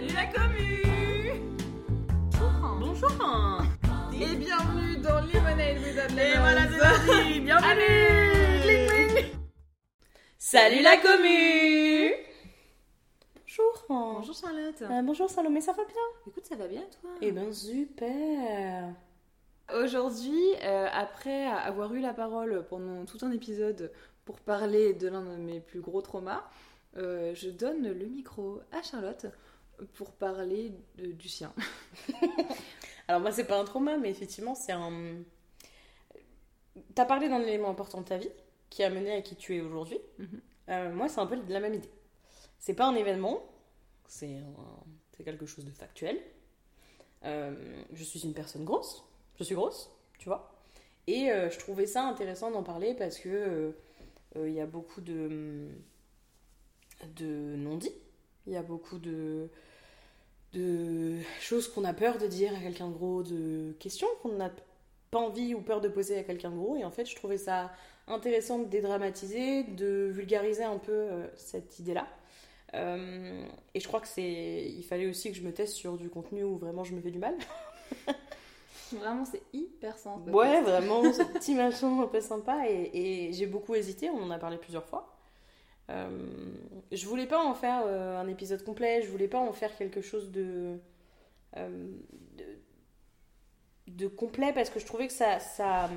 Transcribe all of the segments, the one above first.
Salut la commu. Bonjour. Et bienvenue dans Lemonade with Et voilà, c'est parti Bienvenue. Salut la commu. Bonjour. Bonjour Charlotte. Euh, Bonjour Salomé, ça va bien? Écoute, ça va bien toi? Eh ben super. Aujourd'hui, euh, après avoir eu la parole pendant tout un épisode pour parler de l'un de mes plus gros traumas, euh, je donne le micro à Charlotte pour parler de- du sien. Alors moi c'est pas un trauma, mais effectivement c'est un... T'as parlé d'un élément important de ta vie, qui a mené à qui tu es aujourd'hui. Mhm. Euh, moi c'est un peu la même idée. C'est pas un événement, c'est un- quelque chose de factuel. Euh, je suis une personne grosse, je suis grosse, tu vois. Et euh, je trouvais ça intéressant d'en parler parce que il y a beaucoup de, de non-dits, il y a beaucoup de, de choses qu'on a peur de dire à quelqu'un de gros, de questions qu'on n'a pas envie ou peur de poser à quelqu'un de gros. Et en fait, je trouvais ça intéressant de dédramatiser, de vulgariser un peu euh, cette idée-là. Euh, et je crois que c'est, il fallait aussi que je me teste sur du contenu où vraiment je me fais du mal. Vraiment, c'est hyper sens. Ouais, vraiment, ce petit machin un peu sympa. Et, et j'ai beaucoup hésité, on en a parlé plusieurs fois. Euh, je voulais pas en faire euh, un épisode complet, je voulais pas en faire quelque chose de, euh, de, complet parce que je trouvais que ça, ça,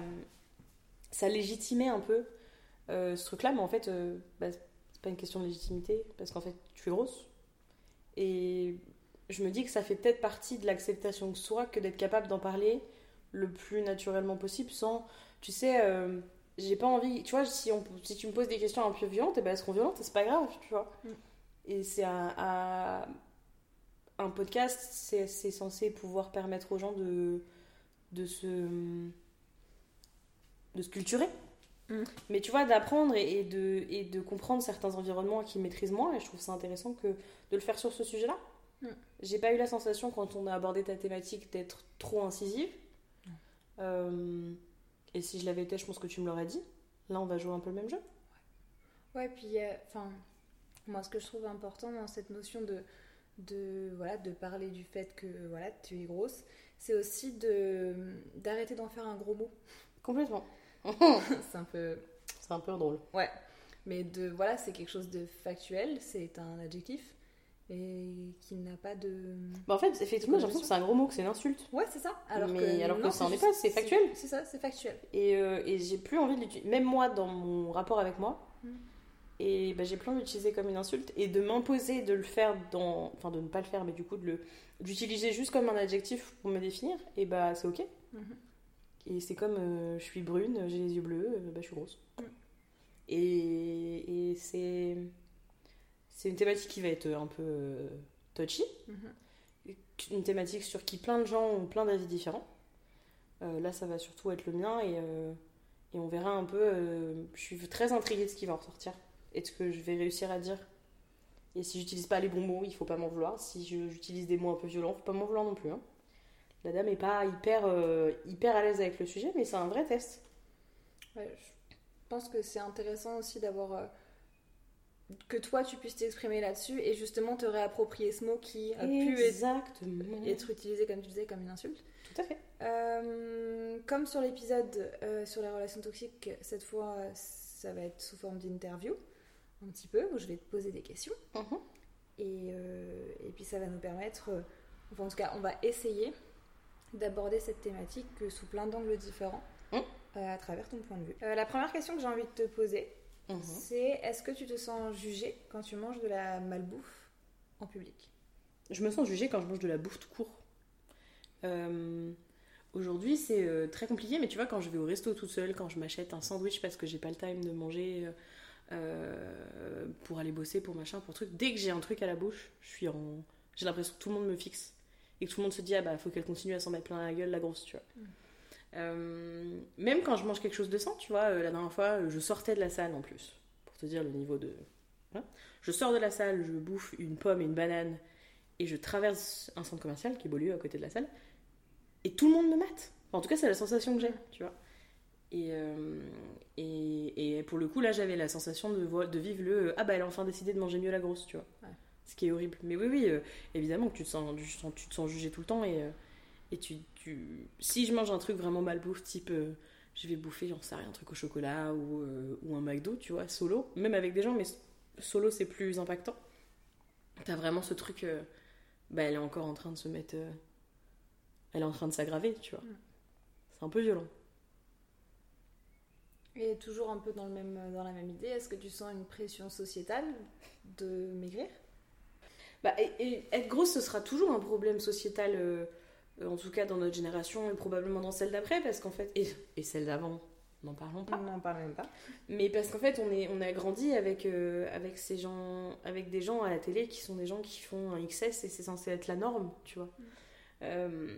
légitimait un peu ce truc-là, mais en fait, bah, c'est pas une question de légitimité parce qu'en fait, tu es grosse. Et je me dis que ça fait peut-être partie de l'acceptation de soi que d'être capable d'en parler le plus naturellement possible sans, tu sais, j'ai pas envie, tu vois, si, on, si tu me poses des questions un peu violentes, eh ben, elles seront violentes et c'est pas grave, tu vois. Mm. Et c'est un, un, un podcast, c'est c'est censé pouvoir permettre aux gens de, de se de se culturer. Mm. Mais tu vois, d'apprendre et, et de, et de comprendre certains environnements qu'ils maîtrisent moins, et je trouve ça intéressant que de le faire sur ce sujet-là. Mm. J'ai pas eu la sensation, quand on a abordé ta thématique, d'être trop incisive. Euh, et si je l'avais été, je pense que tu me l'aurais dit. Là, on va jouer un peu le même jeu. Ouais, puis, euh, enfin, moi, ce que je trouve important dans cette notion de, de, voilà, de parler du fait que voilà, tu es grosse, c'est aussi de d'arrêter d'en faire un gros mot. Complètement. c'est un peu. C'est un peu drôle. Ouais. Mais de, voilà, c'est quelque chose de factuel, c'est un adjectif, et qui n'a pas de. Bah, en fait, effectivement, j'ai l'impression que c'est un gros mot, que c'est une insulte. Ouais, c'est ça. Alors Mais que, alors que non, ça en est pas, c'est factuel. C'est ça, c'est factuel. Et, euh, et j'ai plus envie de l'utiliser. Même moi, dans mon rapport avec moi, Mm. et bah, j'ai plus envie de l'utiliser comme une insulte et de m'imposer de le faire dans. Enfin, de ne pas le faire, mais du coup, de le d'utiliser juste comme un adjectif pour me définir, et bah, c'est ok. Mhm. Et c'est comme euh, je suis brune, j'ai les yeux bleus, euh, bah, je suis grosse. Mm. Et, et c'est. C'est une thématique qui va être un peu euh, touchy. Mhm. Une thématique sur qui plein de gens ont plein d'avis différents. Euh, là, ça va surtout être le mien et, euh, et on verra un peu. euh, je suis très intriguée de ce qui va en ressortir et de ce que je vais réussir à dire. Et si j'utilise pas les bons mots, il faut pas m'en vouloir. Si je- j'utilise des mots un peu violents, faut pas m'en vouloir non plus. hein. La dame est pas hyper, euh, hyper à l'aise avec le sujet, mais c'est un vrai test. Ouais, je pense que c'est intéressant aussi d'avoir. Que toi tu puisses t'exprimer là-dessus et justement te réapproprier ce mot qui a pu être, Exactement. être utilisé, comme tu disais, comme une insulte. Tout à fait. Euh, comme sur l'épisode euh, sur les relations toxiques, cette fois ça va être sous forme d'interview, un petit peu, où je vais te poser des questions. Mhm. Et, euh, et puis ça va nous permettre, enfin en tout cas on va essayer d'aborder cette thématique sous plein d'angles différents Mhm. à travers ton point de vue. La première question que j'ai envie de te poser, Mhm. c'est est-ce que tu te sens jugé quand tu manges de la malbouffe en public? Je me sens jugée quand je mange de la bouffe tout court. Euh, Aujourd'hui, c'est euh, très compliqué, mais tu vois, quand je vais au resto toute seule, quand je m'achète un sandwich parce que j'ai pas le time de manger euh, euh, pour aller bosser, pour machin, pour truc, dès que j'ai un truc à la bouche, je suis en. J'ai l'impression que tout le monde me fixe et que tout le monde se dit, ah bah, faut qu'elle continue à s'en mettre plein la gueule, la grosse, tu vois. Mm. Euh, même quand je mange quelque chose de sain, tu vois, euh, la dernière fois, euh, je sortais de la salle en plus, pour te dire le niveau de. Voilà. Je sors de la salle, je bouffe une pomme et une banane et je traverse un centre commercial qui est Beaulieu à côté de la salle et tout le monde me mate. Enfin, en tout cas, c'est la sensation que j'ai, tu vois. Et, euh, et, et pour le coup, là, j'avais la sensation de, de vivre le ah bah elle a enfin décidé de manger mieux la grosse, tu vois. Ouais. Ce qui est horrible. Mais oui, oui, évidemment que tu te, sens, tu, sens- tu te sens jugé tout le temps. Et, et tu, tu... si je mange un truc vraiment mal bouffe, type euh, je vais bouffer, j'en sais rien, un truc au chocolat ou, euh, ou un McDo, tu vois, solo, même avec des gens, mais solo c'est plus impactant. T'as vraiment ce truc, euh, bah elle est encore en train de se mettre. elle est en train de s'aggraver, tu vois. Mm. C'est un peu violent. Et toujours un peu dans, le même, dans la même idée, est-ce que tu sens une pression sociétale de maigrir? Bah, et, et être grosse, ce sera toujours un problème sociétal, en tout cas dans notre génération et probablement dans celle d'après, parce qu'en fait, et, et celle d'avant, n'en parlons pas. On n'en parle même pas. Mais parce qu'en fait, on, est, on a grandi avec, euh, avec ces gens, avec des gens à la télé qui sont des gens qui font un XS et c'est censé être la norme, tu vois. Euh,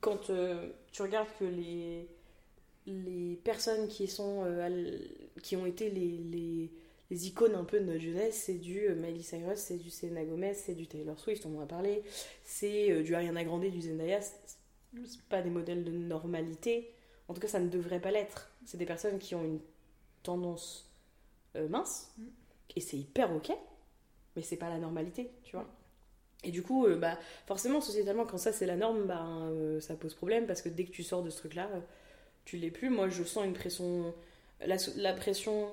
quand euh, tu regardes que les, les personnes qui sont, euh, qui ont été les, les, les icônes un peu de notre jeunesse, c'est du euh, Miley Cyrus, c'est du Selena Gomez, c'est du Taylor Swift, on en a parlé, c'est euh, du Ariana Grande, du Zendaya, c'est pas des modèles de normalité. En tout cas, ça ne devrait pas l'être. C'est des personnes qui ont une tendance euh, mince, Mm. et c'est hyper ok, mais c'est pas la normalité, tu vois. Et du coup, euh, bah, forcément, sociétalement, quand ça c'est la norme, bah, euh, ça pose problème parce que dès que tu sors de ce truc-là, tu l'es plus. Moi, je sens une pression. La pression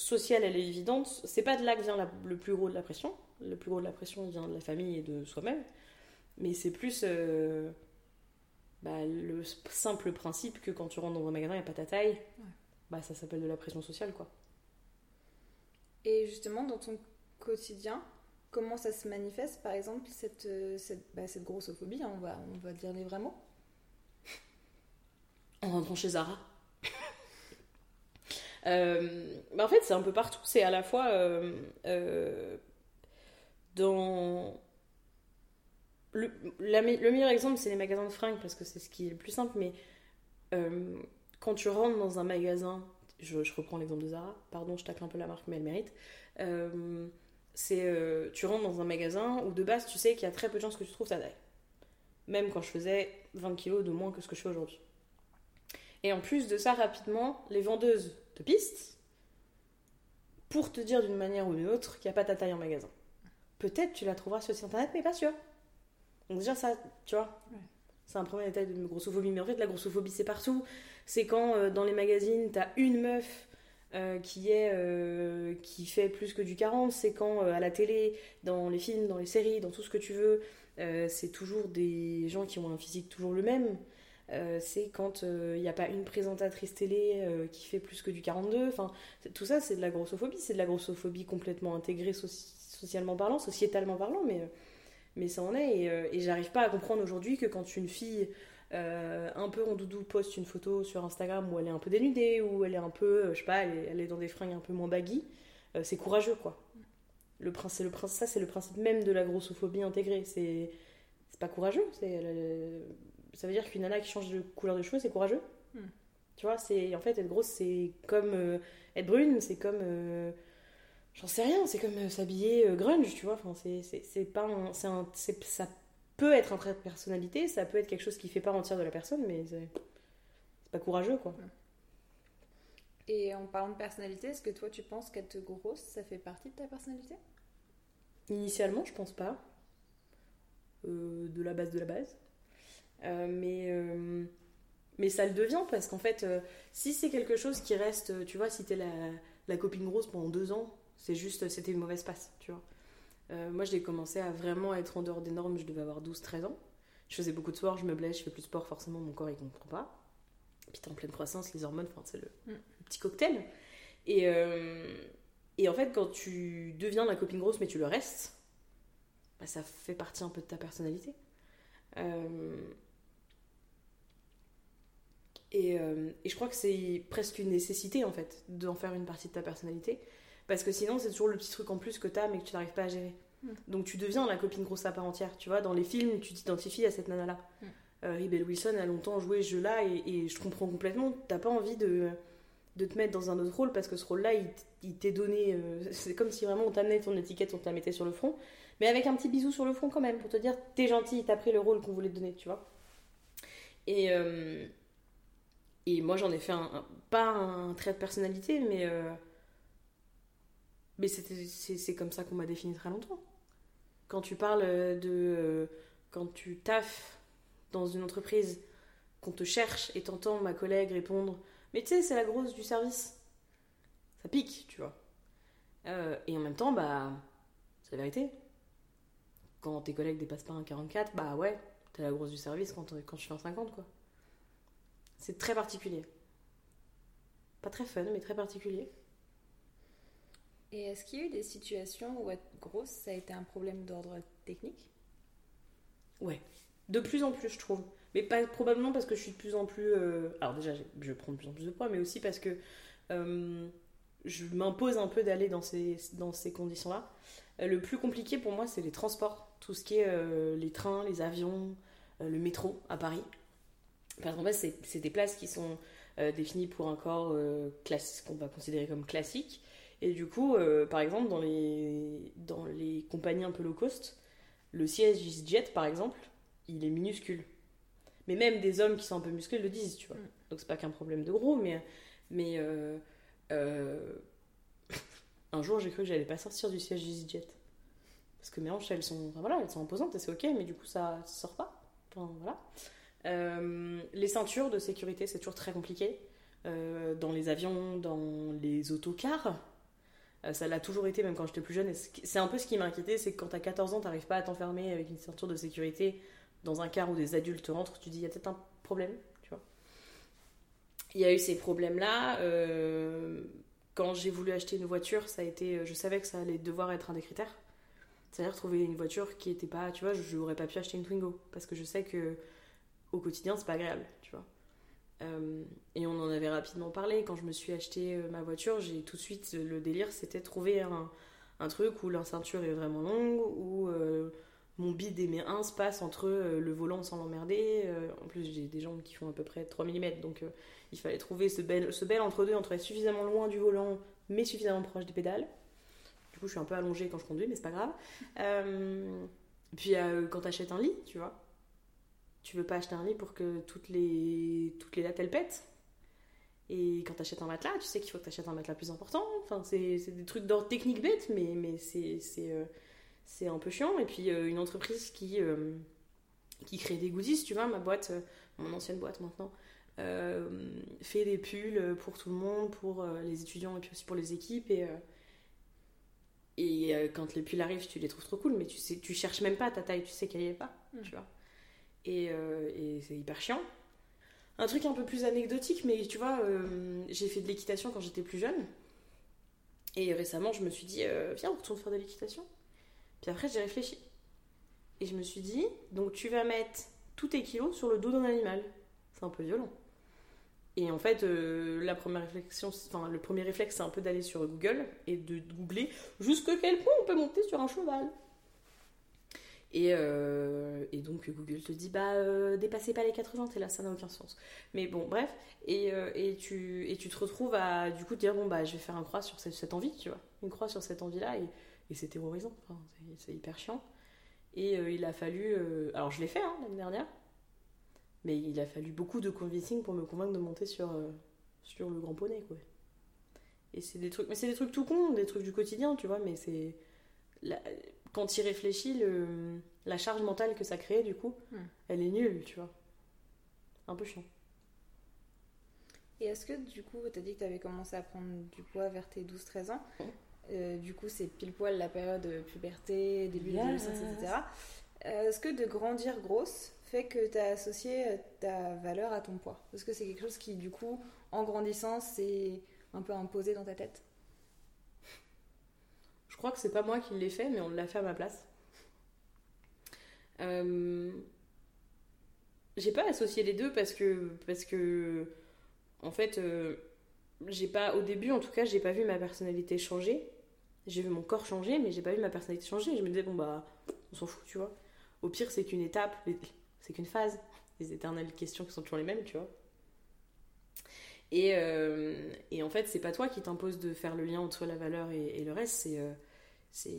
sociale, elle est évidente. C'est pas de là que vient la- le plus gros de la pression. Le plus gros de la pression vient de la famille et de soi-même. Mais c'est plus euh, bah, le simple principe que quand tu rentres dans un magasin, il n'y a pas ta taille. Bah, ça s'appelle de la pression sociale, quoi. Et justement, dans ton quotidien, comment ça se manifeste, par exemple, cette, euh, cette, bah, cette grossophobie, hein, on, va, on va dire les vrais mots En rentrant chez Zara. Euh, bah en fait, c'est un peu partout. C'est à la fois euh, euh, dans. Le, meilleur exemple, c'est les magasins de fringues, parce que c'est ce qui est le plus simple, mais quand tu rentres dans un magasin, je, reprends l'exemple de Zara, pardon, je tacle un peu la marque, mais elle mérite. C'est tu rentres dans un magasin où de base, tu sais qu'il y a très peu de chances que tu trouves ta taille. Même quand je faisais 20 kilos de moins que ce que je fais aujourd'hui. Et en plus de ça, rapidement, les vendeuses te pistent pour te dire d'une manière ou d'une autre qu'il n'y a pas ta taille en magasin. Peut-être tu la trouveras sur le site internet, mais pas sûr. Donc déjà ça, tu vois, Ouais. c'est un premier détail de grossophobie. Mais en fait, la grossophobie, c'est partout. C'est quand euh, dans les magazines, t'as une meuf euh, qui est euh, qui fait plus que du 40. C'est quand euh, à la télé, dans les films, dans les séries, dans tout ce que tu veux, c'est toujours des gens qui ont un physique toujours le même. Euh, c'est quand il n'y a pas une présentatrice télé euh, qui fait plus que du 42. Enfin, tout ça, c'est de la grossophobie. C'est de la grossophobie complètement intégrée soci- socialement parlant, sociétalement parlant, mais, euh, mais ça en est. Et, euh, j'arrive pas à comprendre aujourd'hui que quand une fille euh, un peu en doudou poste une photo sur Instagram où elle est un peu dénudée, où elle est un peu, euh, je sais pas, elle est, dans des fringues un peu moins baggy, euh, c'est courageux, quoi. Le prince, c'est le ça, c'est le principe même de la grossophobie intégrée. C'est pas courageux. C'est ça veut dire qu'une nana qui change de couleur de cheveux, c'est courageux. Hmm. Tu vois, c'est en fait être grosse, c'est comme euh, être brune, c'est comme euh, j'en sais rien, c'est comme euh, s'habiller grunge, tu vois. Enfin, c'est pas un, un, ça peut être un trait de personnalité, ça peut être quelque chose qui fait part entière de la personne, mais c'est pas courageux, quoi. Et en parlant de personnalité, est-ce que toi tu penses qu'être grosse, ça fait partie de ta personnalité? Initialement, je pense pas. De la base de la base. Euh, mais, euh, mais ça le devient parce qu'en fait, euh, si c'est quelque chose qui reste, tu vois, si t'es la, la copine grosse pendant deux ans, c'est juste, c'était une mauvaise passe, tu vois. Euh, moi, j'ai commencé à vraiment être en dehors des normes, je devais avoir 12-13 ans. Je faisais beaucoup de sport, je me blesse, je fais plus de sport, forcément, mon corps il comprend pas. Puis t'es en pleine croissance, les hormones, enfin, c'est le, Mm. petit cocktail. Et, euh, et en fait, quand tu deviens la copine grosse, mais tu le restes, bah, ça fait partie un peu de ta personnalité. Euh, Et, euh, et je crois que c'est presque une nécessité, en fait, d'en faire une partie de ta personnalité. Parce que sinon, c'est toujours le petit truc en plus que t'as, mais que tu n'arrives pas à gérer. Mm. Donc tu deviens la copine grosse à part entière. Tu vois, dans les films, tu t'identifies à cette nana-là. Mm. Euh, Rebel Wilson a longtemps joué ce jeu-là, et, et je comprends complètement. T'as pas envie de, de te mettre dans un autre rôle, parce que ce rôle-là, il t'est donné... euh, c'est comme si vraiment on t'amenait ton étiquette, on te la mettait sur le front. Mais avec un petit bisou sur le front quand même, pour te dire, t'es gentil, t'as pris le rôle qu'on voulait te donner, tu vois. Et... et moi, j'en ai fait un, pas un trait de personnalité, mais, euh, mais c'est, comme ça qu'on m'a défini très longtemps. quand tu parles de. euh, quand tu taffes dans une entreprise, qu'on te cherche et t'entends ma collègue répondre Mais tu sais, c'est la grosse du service. Ça pique, tu vois. Euh, et en même temps, bah. C'est la vérité. Quand tes collègues dépassent pas un 44, bah ouais, t'es la grosse du service quand, quand je fais un 50, quoi. C'est très particulier. Pas très fun, mais très particulier. Et est-ce qu'il y a eu des situations où être grosse, ça a été un problème d'ordre technique? Ouais. De plus en plus, je trouve. Mais pas, probablement parce que je suis de plus en plus. euh, Alors, déjà, je prends de plus en plus de poids, mais aussi parce que euh, je m'impose un peu d'aller dans ces, dans ces conditions-là. Euh, le plus compliqué pour moi, c'est les transports. Tout ce qui est euh, les trains, les avions, le métro à Paris. Parce qu'en fait, c'est des places qui sont euh, définies pour un corps euh, classique, qu'on va considérer comme classique. Et du coup, euh, par exemple, dans les, dans les compagnies un peu low cost, le siège EasyJet, par exemple, il est minuscule. Mais même des hommes qui sont un peu musclés le disent, tu vois. Mm. Donc c'est pas qu'un problème de gros, mais, mais euh, euh, un jour j'ai cru que j'allais pas sortir du siège EasyJet. Parce que mes hanches, elles sont, enfin, voilà, elles sont imposantes et c'est ok, mais du coup ça, ça sort pas. Enfin, voilà. Euh, les ceintures de sécurité, c'est toujours très compliqué. Euh, dans les avions, dans les autocars. Euh, ça l'a toujours été, même quand j'étais plus jeune. C'est un peu ce qui m'a inquiété, c'est que quand t'as 14 ans, t'arrives pas à t'enfermer avec une ceinture de sécurité dans un car où des adultes rentrent, tu dis, il y a peut-être un problème, tu vois. Il y a eu ces problèmes-là. quand j'ai voulu acheter une voiture, ça a été, je savais que ça allait devoir être un des critères. C'est-à-dire trouver une voiture qui était pas, tu vois, je n'aurais pas pu acheter une Twingo parce que je sais que au quotidien c'est pas agréable, tu vois. Euh, et on en avait rapidement parlé quand je me suis acheté euh, ma voiture, j'ai tout de suite le délire, c'était trouver un, un truc où la ceinture est vraiment longue, où euh, mon bide et mes 1 se passent entre le volant sans l'emmerder. en plus, j'ai des jambes qui font à peu près 3 mm, donc il fallait trouver ce bel, ce bel entre-deux entre être suffisamment loin du volant, mais suffisamment proche des pédales. Du coup, je suis un peu allongée quand je conduis, mais c'est pas grave. Puis quand t'achètes un lit, tu vois, tu veux pas acheter un lit pour que toutes les, toutes les lattes elles pètent. Et quand t'achètes un matelas, tu sais qu'il faut que t'achètes un matelas plus important. Enfin, c'est des trucs d'ordre technique bête, mais, mais c'est euh, un peu chiant. Et puis euh, une entreprise qui, euh, qui crée des goodies, tu vois, ma boîte, euh, mon ancienne boîte maintenant, fait des pulls pour tout le monde, pour les étudiants et puis aussi pour les équipes. Et, et quand les pulls arrivent, tu les trouves trop cool, mais tu, sais, tu cherches même pas ta taille, tu sais qu'elle y est pas, Mm. tu vois. Et, euh, et c'est hyper chiant. Un truc un peu plus anecdotique, mais tu vois, euh, j'ai fait de l'équitation quand j'étais plus jeune. Et récemment, je me suis dit, euh, viens, on retourne faire de l'équitation. Puis après, j'ai réfléchi. Et je me suis dit, donc tu vas mettre tous tes kilos sur le dos d'un animal. C'est un peu violent. Et en fait, la première réflexion, enfin, le premier réflexe, c'est un peu d'aller sur Google et de googler jusqu'à quel point on peut monter sur un cheval. Et, euh, et donc Google te dit bah euh, dépassez pas les 80, t'es là, ça n'a aucun sens. Mais bon, bref, et, euh, et, tu, te retrouves à du coup te dire bon bah je vais faire un croix sur cette, envie, tu vois, une croix sur cette envie-là, et, et c'est terrorisant, c'est- hyper chiant. Et il a fallu, alors je l'ai fait hein, l'année dernière, mais il a fallu beaucoup de convincing pour me convaincre de monter sur, sur le grand poney quoi. Et c'est des trucs, mais c'est des trucs tout cons, des trucs du quotidien, tu vois, mais c'est la- quand tu y réfléchis, le, la charge mentale que ça crée, du coup, Hmm. elle est nulle, tu vois. Un peu chiant. Et est-ce que du coup, tu as dit que tu avais commencé à prendre du poids vers tes 12-13 ans. Euh, Du coup, c'est pile poil la période de puberté, début de Yes. l'adolescence, etc. Euh, est-ce que de grandir grosse fait que tu as associé euh, ta valeur à ton poids? Est-ce que c'est quelque chose qui, du coup, en grandissant, s'est un peu imposé dans ta tête? Crois que c'est pas moi qui l'ai fait, mais on l'a fait à ma place. Euh, J'ai pas associé les deux parce que, parce que en fait, euh, j'ai pas, au début en tout cas, j'ai pas vu ma personnalité changer. J'ai vu mon corps changer, mais j'ai pas vu ma personnalité changer. Je me disais, bon bah, on s'en fout, tu vois. Au pire, c'est qu'une étape, c'est qu'une phase. Les éternelles questions qui sont toujours les mêmes, tu vois. Et, euh, et en fait, c'est pas toi qui t'impose de faire le lien entre la valeur et, le reste. C'est,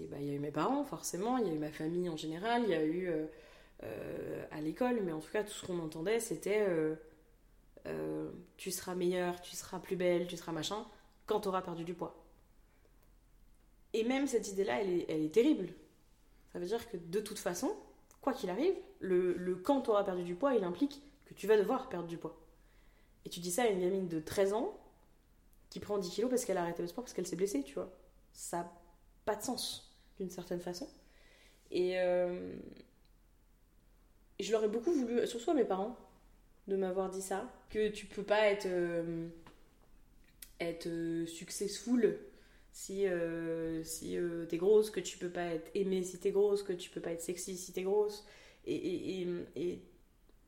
bah, il y a eu mes parents, forcément. Il y a eu ma famille en général. Il y a eu euh, euh, à l'école, mais en tout cas, tout ce qu'on entendait, c'était euh, tu seras meilleure, tu seras plus belle, tu seras machin quand tu auras perdu du poids. Et même cette idée-là, elle est, elle est terrible. Ça veut dire que de toute façon, quoi qu'il arrive, le, le quand tu auras perdu du poids, il implique que tu vas devoir perdre du poids. Et tu dis ça à une gamine de 13 ans qui prend 10 kilos parce qu'elle a arrêté le sport, parce qu'elle s'est blessée, tu vois. Ça pas de sens, d'une certaine façon. Et, euh, je leur ai beaucoup voulu, surtout à mes parents, de m'avoir dit ça, que tu peux pas être, euh, être euh, successful si, si t'es grosse, que tu peux pas être aimée si t'es grosse, que tu peux pas être sexy si t'es grosse. Et, et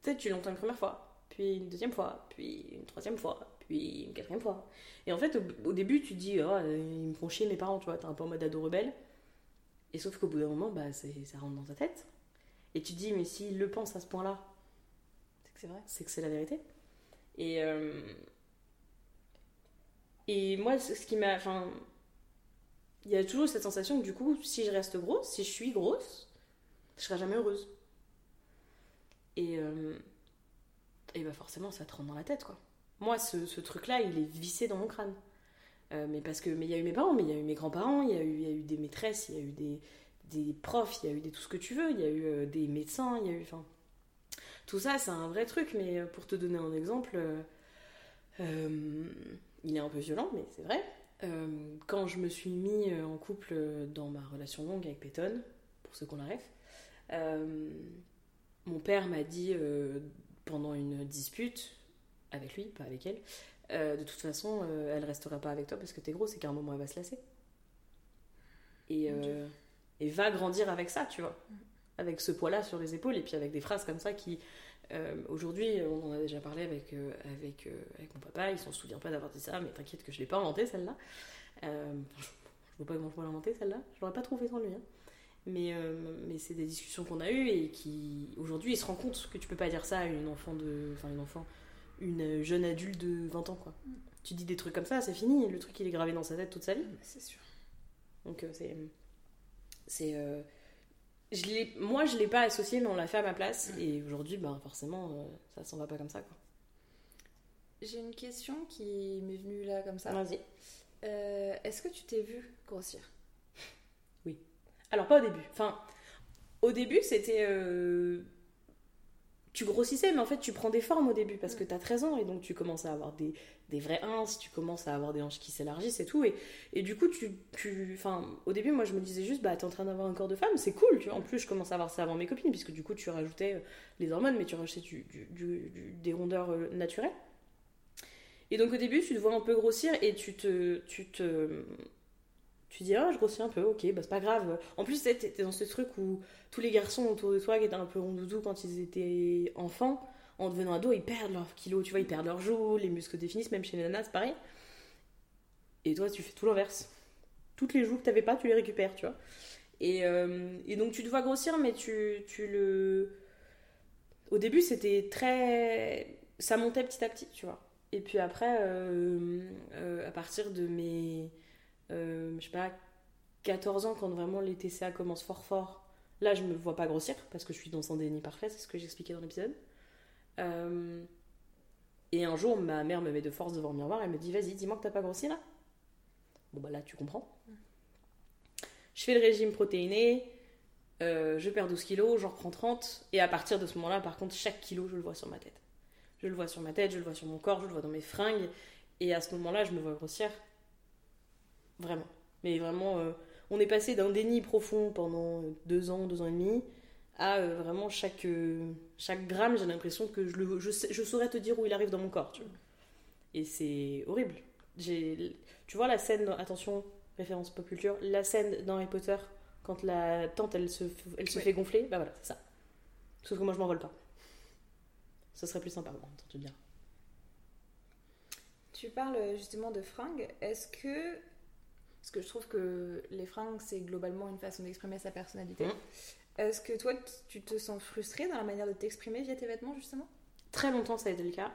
peut-être tu l'entends une première fois, puis une deuxième fois, puis une troisième fois, puis une quatrième fois. Et en fait, au, début, tu te dis, oh, euh, ils me font chier mes parents, tu vois, t'es un peu en mode ado rebelle. Et sauf qu'au bout d'un moment, bah, ça rentre dans ta tête. Et tu te dis, mais s'ils le pensent à ce point-là, C'est que c'est vrai. c'est que c'est la vérité. Et, euh, et moi, ce qui m'a. Enfin, il y a toujours cette sensation que du coup, si je reste grosse, si je suis grosse, je serai jamais heureuse. Et, euh, et bah forcément, ça te rentre dans la tête, quoi. Moi, ce, truc-là, il est vissé dans mon crâne. Euh, mais parce que, mais il y a eu mes parents, mais il y a eu mes grands-parents, il y y a eu des maîtresses, il y a eu des, profs, il y a eu des, tout ce que tu veux, il y a eu euh, des médecins, il y a eu, tout ça, c'est un vrai truc. Mais euh, pour te donner un exemple, il est un peu violent, mais c'est vrai. Quand je me suis mis en couple dans ma relation longue avec Peyton, pour ceux qu'on la euh, mon père m'a dit pendant une dispute avec lui, pas avec elle, euh, de toute façon, euh, elle restera pas avec toi parce que t'es gros, c'est qu'à un moment elle va se lasser. Et, Mon euh, et va grandir avec ça, tu vois. Avec ce poids-là sur les épaules et puis avec des phrases comme ça qui, euh, aujourd'hui, on en a déjà parlé avec, avec, avec mon papa, il s'en souvient pas d'avoir dit ça, mais t'inquiète que je l'ai pas inventé celle-là. Je je vois pas comment je pourrais l'inventer celle-là, je l'aurais pas trouvé sans lui. hein. Mais, mais c'est des discussions qu'on a eues et qui, aujourd'hui, il se rend compte que tu peux pas dire ça à une enfant de. Enfin, une enfant. Une jeune adulte de 20 ans, quoi. Tu dis des trucs comme ça, c'est fini, le truc il est gravé dans sa tête toute sa vie. C'est sûr. Donc euh, c'est. C'est. euh, je moi, je l'ai pas associé, mais on l'a fait à ma place. Et aujourd'hui, ben, forcément, euh, ça s'en va pas comme ça. Quoi. J'ai une question qui m'est venue là comme ça. Vas-y. Euh, Est-ce que tu t'es vue grossir? Alors, pas au début. Enfin, au début, c'était. euh, Tu grossissais, mais en fait, tu prends des formes au début parce que t'as 13 ans et donc tu commences à avoir des, des vrais ins, tu commences à avoir des hanches qui s'élargissent et tout. Et, et du coup, tu, tu. Au début, moi, je me disais juste, bah, t'es en train d'avoir un corps de femme, c'est cool. Tu vois. En plus, je commence à avoir ça avant mes copines, puisque du coup, tu rajoutais euh, les hormones, mais tu rajoutais du, du- des rondeurs euh, naturelles. Et donc, au début, tu te vois un peu grossir et tu te. Tu te tu dis, ah, je grossis un peu, ok, bah c'est pas grave. En plus, t'es dans ce truc où tous les garçons autour de toi qui étaient un peu rondoudous quand ils étaient enfants, en devenant ados, ils perdent leurs kilos, tu vois, ils perdent leurs joues, les muscles définissent, même chez les nanas, c'est pareil. Et toi, tu fais tout l'inverse. Toutes les joues que t'avais pas, tu les récupères, tu vois. Et, euh, donc, tu te vois grossir, mais tu, le. Au début, c'était très. Ça montait petit à petit, tu vois. Et puis après, euh, euh, à partir de mes. je sais pas, 14 ans, quand vraiment les TCA commencent fort fort, là, je me vois pas grossir parce que je suis dans un déni parfait, c'est ce que j'expliquais dans l'épisode. Euh, et un jour, ma mère me met de force devant le miroir et me dit Vas-y, dis-moi que t'as pas grossi là. Bon, bah là, tu comprends. Je fais le régime protéiné, euh, je perds 12 kilos, j'en reprends 30, et à partir de ce moment-là, par contre, chaque kilo, je le vois sur ma tête. Je le vois sur ma tête, je le vois sur mon corps, je le vois dans mes fringues, et à ce moment-là, je me vois grossière. Vraiment. Mais vraiment, euh, on est passé d'un déni profond pendant euh, deux ans, deux ans et demi, à euh, vraiment chaque, euh, chaque gramme, j'ai l'impression que je, le, je, sais- je saurais te dire où il arrive dans mon corps. Tu vois. Et c'est horrible. Tu vois la scène, dans- attention, référence pop culture, la scène dans Harry Potter, quand la tante elle se, elle se fait gonfler, bah voilà, c'est ça. Sauf que moi je m'envole pas. Ce serait plus sympa, bon, te dire. Tu parles justement de fringues. Est-ce que. Parce que je trouve que les fringues, c'est globalement une façon d'exprimer sa personnalité. Mhm. Est-ce que toi, tu te sens frustrée dans la manière de t'exprimer via tes vêtements, justement? Très longtemps ça a été le cas.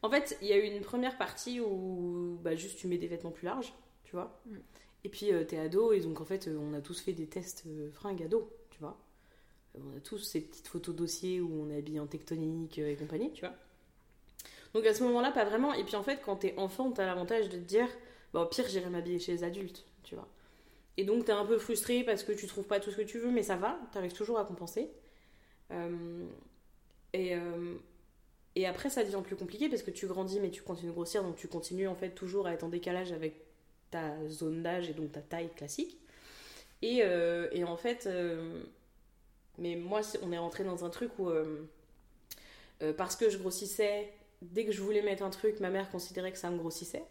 En fait, il y a eu une première partie où bah, juste tu mets des vêtements plus larges, tu vois. Mm. Et puis euh, t'es ado, et donc en fait, euh, on a tous fait des tests euh, fringues ado, tu vois. Euh, On a tous ces petites photos dossiers où on est habillé en tectonique et compagnie, tu vois. Donc à ce moment-là, pas vraiment. Et puis en fait, quand t'es enfant, t'as l'avantage de te dire, bah, au pire, j'irai m'habiller chez les adultes, tu vois. Et donc, t'es un peu frustré parce que tu trouves pas tout ce que tu veux, mais ça va, t'arrives toujours à compenser. Euh, et, euh, et après, ça devient plus compliqué parce que tu grandis, mais tu continues de grossir, donc tu continues en fait toujours à être en décalage avec ta zone d'âge et donc ta taille classique. Et, euh, et en fait, mais moi, on est rentré dans un truc où, parce que je grossissais, dès que je voulais mettre un truc, ma mère considérait que ça me grossissait.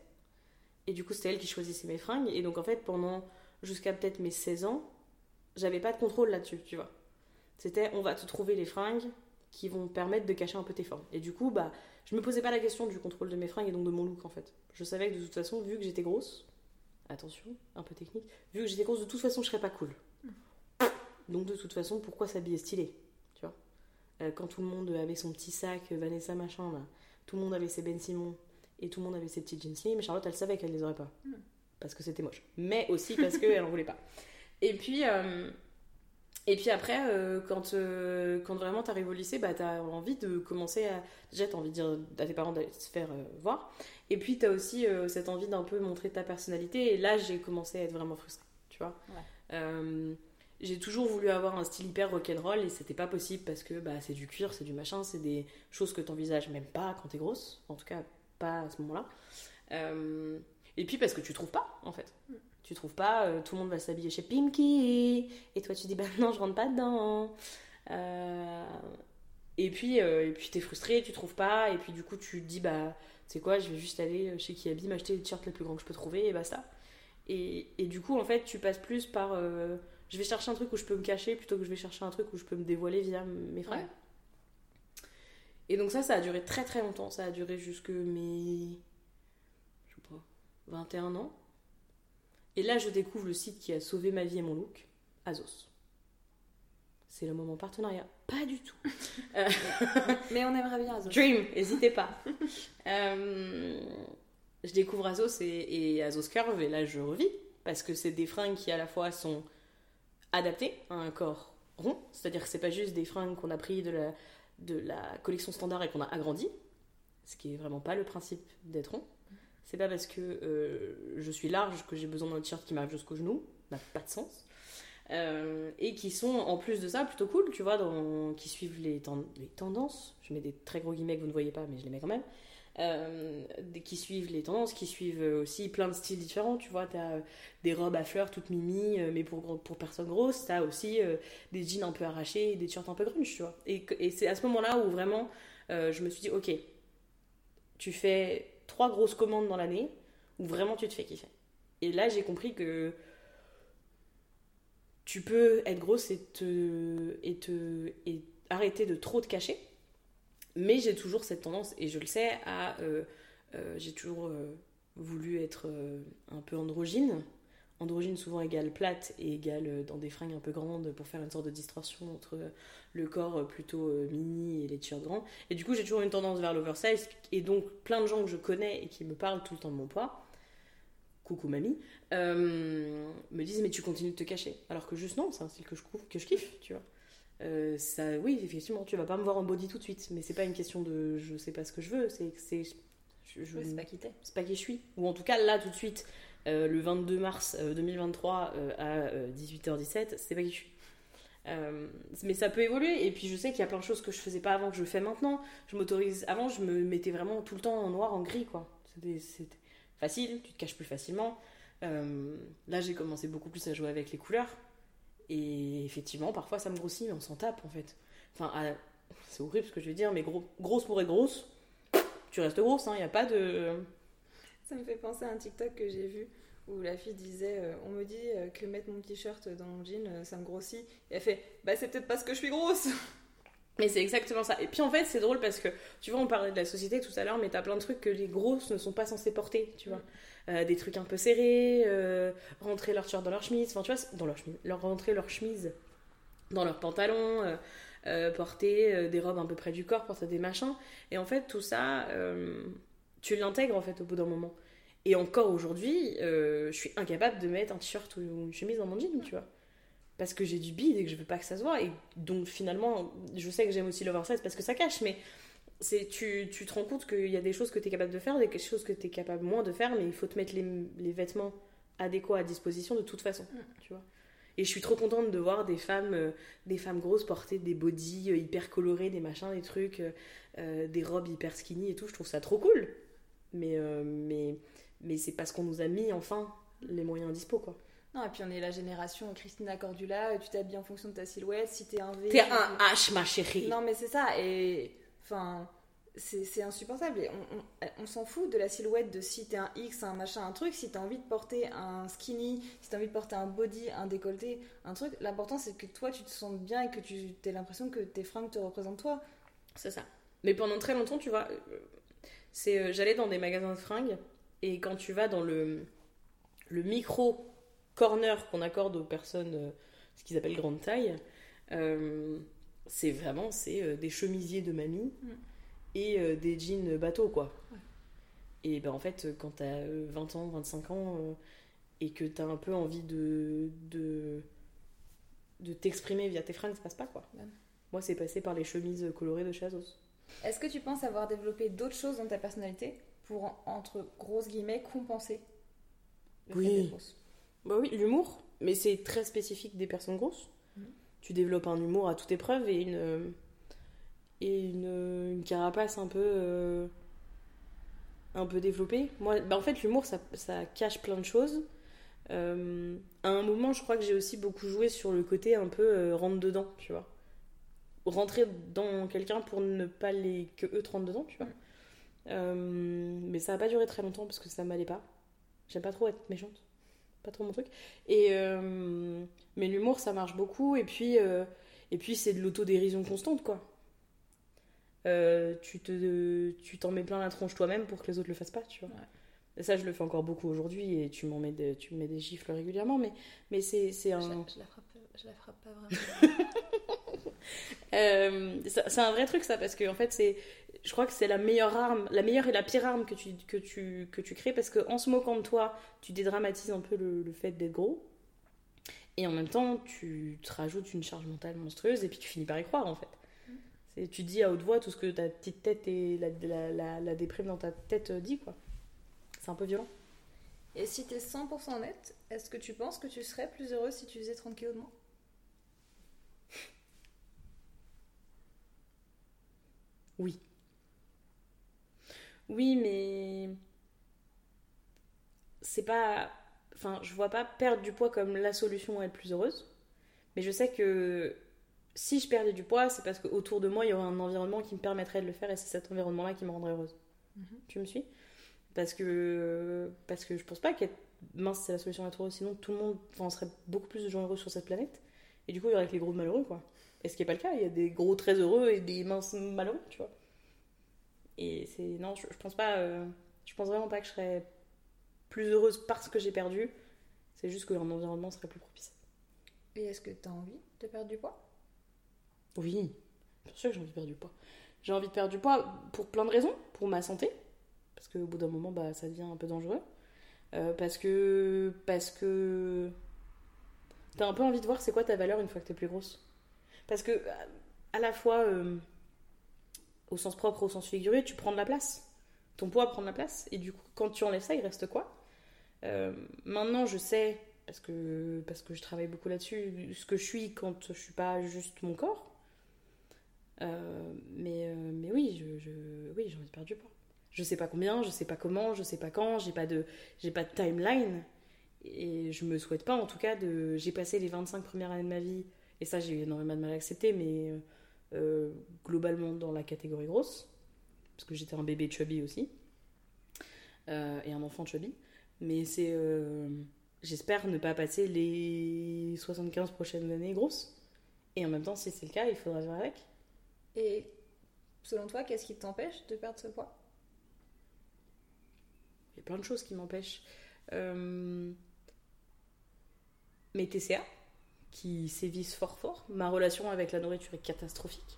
Et du coup, c'était elle qui choisissait mes fringues. Et donc, en fait, pendant jusqu'à peut-être mes 16 ans, j'avais pas de contrôle là-dessus, tu vois. C'était, on va te trouver les fringues qui vont permettre de cacher un peu tes formes. Et du coup, bah, je me posais pas la question du contrôle de mes fringues et donc de mon look, en fait. Je savais que de toute façon, vu que j'étais grosse, attention, un peu technique, vu que j'étais grosse, de toute façon, je serais pas cool. Donc, de toute façon, pourquoi s'habiller stylé Tu vois Euh, Quand tout le monde avait son petit sac, Vanessa machin, là, tout le monde avait ses Ben Simon et tout le monde avait ses petits jeans slim, Charlotte, elle savait qu'elle les aurait pas. Mm. Parce que c'était moche. Mais aussi parce qu'elle en voulait pas. Et puis, euh, et puis après, euh, quand, euh, quand vraiment t'arrives au lycée, bah, t'as envie de commencer à. Déjà, t'as envie de dire à tes parents d'aller se faire euh, voir. Et puis, t'as aussi cette envie d'un peu montrer ta personnalité. Et là, j'ai commencé à être vraiment frustrée. Tu vois Ouais. J'ai toujours voulu avoir un style hyper rock'n'roll et c'était pas possible parce que bah, c'est du cuir, c'est du machin, c'est des choses que t'envisages même pas quand t'es grosse. En tout cas, pas à ce moment-là. Euh, et puis parce que tu trouves pas, en fait. Tu trouves pas, euh, tout le monde va s'habiller chez Pimki. Et toi, tu dis, bah non, je rentre pas dedans. Euh, et puis, et puis t'es frustré, tu trouves pas. Et puis du coup, tu te dis, bah, sais quoi, je vais juste aller chez Kiabi m'acheter les t-shirts les plus grands que je peux trouver et basta. Et, et du coup, en fait, tu passes plus par. je vais chercher un truc où je peux me cacher plutôt que je vais chercher un truc où je peux me dévoiler via mes fringues. Ouais. Et donc, ça, ça a duré très très longtemps. Ça a duré jusque mes. Je sais pas. 21 ans. Et là, je découvre le site qui a sauvé ma vie et mon look Azos. C'est le moment partenariat. Pas du tout. Mais on aimerait bien Azos. Dream, n'hésitez pas. Euh, je découvre Azos et, et Azos Curve et là je revis parce que c'est des fringues qui à la fois sont adaptées à un corps rond, c'est-à-dire que c'est pas juste des fringues qu'on a pris de la, de la collection standard et qu'on a agrandi, ce qui est vraiment pas le principe d'être rond. C'est pas parce que euh, je suis large que j'ai besoin d'un t-shirt qui m'arrive jusqu'au genou, n'a pas de sens. Euh, et qui sont en plus de ça plutôt cool, tu vois, dans, qui suivent les tendances. Je mets des très gros guillemets que vous ne voyez pas, mais je les mets quand même. Euh, qui suivent les tendances, qui suivent aussi plein de styles différents. Tu vois, t'as euh, des robes à fleurs toutes mimi, euh, mais pour, pour personnes grosses. T'as aussi des jeans un peu arrachés, et des t-shirts un peu grunge, tu vois. Et, c'est à ce moment-là où vraiment je me suis dit, ok, tu fais trois grosses commandes dans l'année, où vraiment tu te fais kiffer. Et là, j'ai compris que tu peux être grosse et te, et te et arrêter de trop te cacher. Mais j'ai toujours cette tendance, et je le sais, à. euh, euh, j'ai toujours euh, voulu être un peu androgyne. Androgyne souvent égale plate et égale dans des fringues un peu grandes pour faire une sorte de distorsion entre le corps plutôt mini et les t-shirts grands. Et du coup, j'ai toujours une tendance vers l'oversize. Et donc, plein de gens que je connais et qui me parlent tout le temps de mon poids, coucou mamie, me disent mais tu continues de te cacher. Alors que juste non, c'est un style que je, que je kiffe, tu vois. Euh, ça, oui, effectivement, tu vas pas me voir en body tout de suite, mais c'est pas une question de je sais pas ce que je veux, c'est que c'est. Je, je- pas quitté. c'est pas qui je suis. Ou en tout cas, là, tout de suite, euh, le 22 mars euh, 2023 euh, à euh, 18h17, c'est pas qui je suis. Euh, mais ça peut évoluer, et puis je sais qu'il y a plein de choses que je faisais pas avant que je fais maintenant. Je m'autorise. Avant, je me mettais vraiment tout le temps en noir, en gris, quoi. C'était c'était facile, tu te caches plus facilement. Euh, là, j'ai commencé beaucoup plus à jouer avec les couleurs. Et effectivement, parfois ça me grossit, mais on s'en tape en fait. Enfin, à- c'est horrible ce que je vais dire, mais gros, grosse pour être grosse, tu restes grosse, il n'y a pas de. Ça me fait penser à un TikTok que j'ai vu où la fille disait euh, On me dit euh, que mettre mon t-shirt dans mon jean, euh, ça me grossit. Et elle fait Bah, c'est peut-être parce que je suis grosse Mais c'est exactement ça. Et puis en fait, c'est drôle parce que, tu vois, on parlait de la société tout à l'heure, mais t'as plein de trucs que les grosses ne sont pas censées porter, tu vois. Euh, des trucs un peu serrés, euh, rentrer leur t-shirt dans leur chemise, enfin tu vois, dans leur chemise, leur rentrer leur chemise dans leurs pantalons, euh, porter des robes un peu près du corps, porter des machins. Et en fait, tout ça, tu l'intègres en fait au bout d'un moment. Et encore aujourd'hui, je suis incapable de mettre un t-shirt ou une chemise dans mon jean, tu vois. Parce que j'ai du bide et que je veux pas que ça se voit. Et donc finalement, je sais que j'aime aussi l'oversize parce que ça cache, mais c'est tu, tu te rends compte qu'il y a des choses que tu es capable de faire, des choses que tu es capable moins de faire, mais il faut te mettre les, les vêtements adéquat à disposition de toute façon, Mm. tu vois. Et je suis trop contente de voir des femmes, euh, des femmes grosses porter des bodys euh, hyper colorés, des machins, des trucs, euh, des robes hyper skinny et tout. Je trouve ça trop cool. Mais, euh, mais, mais c'est parce qu'on nous a mis enfin les moyens dispo, quoi. Non, et puis on est la génération Christina Cordula, tu t'habilles en fonction de ta silhouette, si t'es un V. T'es un H, ma chérie. Non, mais c'est ça, et. Enfin. C'est insupportable. Et on, s'en fout de la silhouette de si t'es un X, un machin, un truc. Si t'as envie de porter un skinny, si t'as envie de porter un body, un décolleté, un truc. L'important c'est que toi tu te sens bien et que tu aies l'impression que tes fringues te représentent toi. C'est ça. Mais pendant très longtemps, tu vois, c'est euh, j'allais dans des magasins de fringues et quand tu vas dans le le micro corner qu'on accorde aux personnes euh, ce qu'ils appellent grande taille, euh, c'est vraiment c'est euh, des chemisiers de mamie Mm. et euh, des jeans bateau quoi. Ouais. Et ben en fait euh, quand t'as euh, 20 ans, 25 ans et que t'as un peu envie de de de t'exprimer via tes fringues, ça passe pas quoi. Ouais. Moi, c'est passé par les chemises colorées de chez Azos. Est-ce que tu penses avoir développé d'autres choses dans ta personnalité pour, en- entre grosses guillemets, compenser le Oui. fait d'être grosse? Bah oui, l'humour, mais c'est très spécifique des personnes grosses. Mhm. Tu développes un humour à toute épreuve et une euh, et une, euh, une carapace un peu euh, un peu développée. Moi, bah en fait, l'humour ça, ça cache plein de choses. Euh, à un moment, je crois que j'ai aussi beaucoup joué sur le côté un peu euh, rentre dedans, tu vois. Rentrer dans quelqu'un pour ne pas les que eux te rentrent dedans, tu vois. Mais ça n'a pas duré très longtemps parce que ça m'allait pas. J'aime pas trop être méchante pas trop mon truc. Et euh, mais l'humour, ça marche beaucoup. Et puis, euh, et puis c'est de l'autodérision constante, quoi. Euh, tu te, tu t'en mets plein la tronche toi-même pour que les autres le fassent pas, tu vois. Ouais. Et ça, je le fais encore beaucoup aujourd'hui. Et tu m'en mets, tu me mets des gifles régulièrement. Mais, mais c'est, c'est je, un, la, je la frappe, je la frappe pas vraiment. c'est un vrai truc, ça, parce que en fait, c'est, je crois que c'est la meilleure arme, la meilleure et la pire arme que tu, que tu, que tu crées, parce qu'en se moquant de toi, tu dédramatises un peu le, le fait d'être gros. Et en même temps, tu te rajoutes une charge mentale monstrueuse, et puis tu finis par y croire, en fait. C'est, tu dis à haute voix tout ce que ta petite tête et la, la, la, la déprime dans ta tête euh, dit, quoi. C'est un peu violent. Et si t'es 100% honnête, est-ce que tu penses que tu serais plus heureuse si tu faisais 30 kilos de moins? Oui. Oui, mais c'est pas. Enfin, je vois pas perdre du poids comme la solution à être plus heureuse. Mais je sais que si je perdais du poids, c'est parce qu'autour de moi, il y aurait un environnement qui me permettrait de le faire et c'est cet environnement-là qui me rendrait heureuse. Mhm. Tu me suis? Parce que parce que je pense pas qu'être mince c'est la solution à être heureux. Sinon, tout le monde, enfin, on serait beaucoup plus de gens heureux sur cette planète. Et du coup, il y aurait que les gros malheureux, quoi. Et ce qui est pas le cas, il y a des gros très heureux et des minces malheureux, tu vois. Et c'est non, je, je pense pas. euh, je pense vraiment pas que je serais plus heureuse parce que j'ai perdu. C'est juste que un environnement serait plus propice. Et est-ce que t'as envie de perdre du poids? Oui, bien sûr que j'ai envie de perdre du poids. J'ai envie de perdre du poids pour plein de raisons. Pour ma santé, parce qu'au bout d'un moment, bah, ça devient un peu dangereux. Euh, parce que. Parce que. T'as un peu envie de voir c'est quoi ta valeur une fois que t'es plus grosse. Parce que, à la fois, euh, au sens propre, au sens figuré, tu prends de la place. Ton poids prend de la place. Et du coup, quand tu enlèves ça, il reste quoi? Euh, Maintenant, je sais, parce que, parce que je travaille beaucoup là-dessus, ce que je suis quand je suis pas juste mon corps. Euh, mais, euh, mais oui, je, je- oui, j'ai envie de perdre du poids. Je sais pas combien, je sais pas comment, je sais pas quand, j'ai pas de, j'ai pas de timeline. Et je me souhaite pas, en tout cas, de. J'ai passé les 25 premières années de ma vie, et ça, j'ai eu énormément de mal à accepter, mais euh, globalement dans la catégorie grosse, parce que j'étais un bébé chubby aussi, euh, et un enfant chubby. Mais c'est. euh, J'espère ne pas passer les 75 prochaines années grosses. Et en même temps, si c'est le cas, il faudra vivre avec. Et selon toi, qu'est-ce qui t'empêche de perdre ce poids? Il y a plein de choses qui m'empêchent. Mes TCA, qui sévissent fort fort. Ma relation avec la nourriture est catastrophique.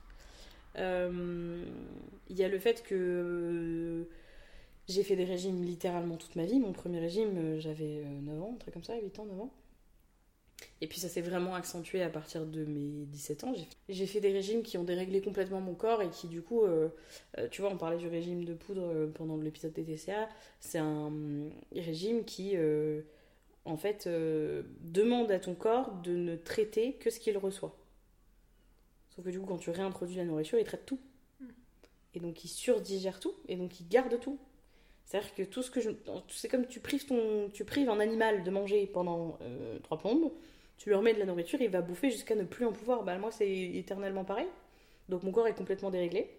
Euh, Il y a le fait que euh, j'ai fait des régimes littéralement toute ma vie. Mon premier régime, euh, j'avais euh, 9 ans, un truc comme ça, 8 ans, 9 ans. Et puis ça s'est vraiment accentué à partir de mes 17 ans. J'ai- fait des régimes qui ont déréglé complètement mon corps et qui du coup, euh, euh, tu vois, on parlait du régime de poudre euh, pendant l'épisode des TCA. C'est un euh, régime qui, euh, en fait, euh, demande à ton corps de ne traiter que ce qu'il reçoit. Sauf que du coup, quand tu réintroduis la nourriture, il traite tout. Et donc, il surdigère tout, et donc, il garde tout. C'est-à-dire que tout ce que je. C'est comme tu prives, ton, tu prives un animal de manger pendant euh, trois plombes, tu lui remets de la nourriture, il va bouffer jusqu'à ne plus en pouvoir. Bah, moi, c'est éternellement pareil. Donc, mon corps est complètement déréglé.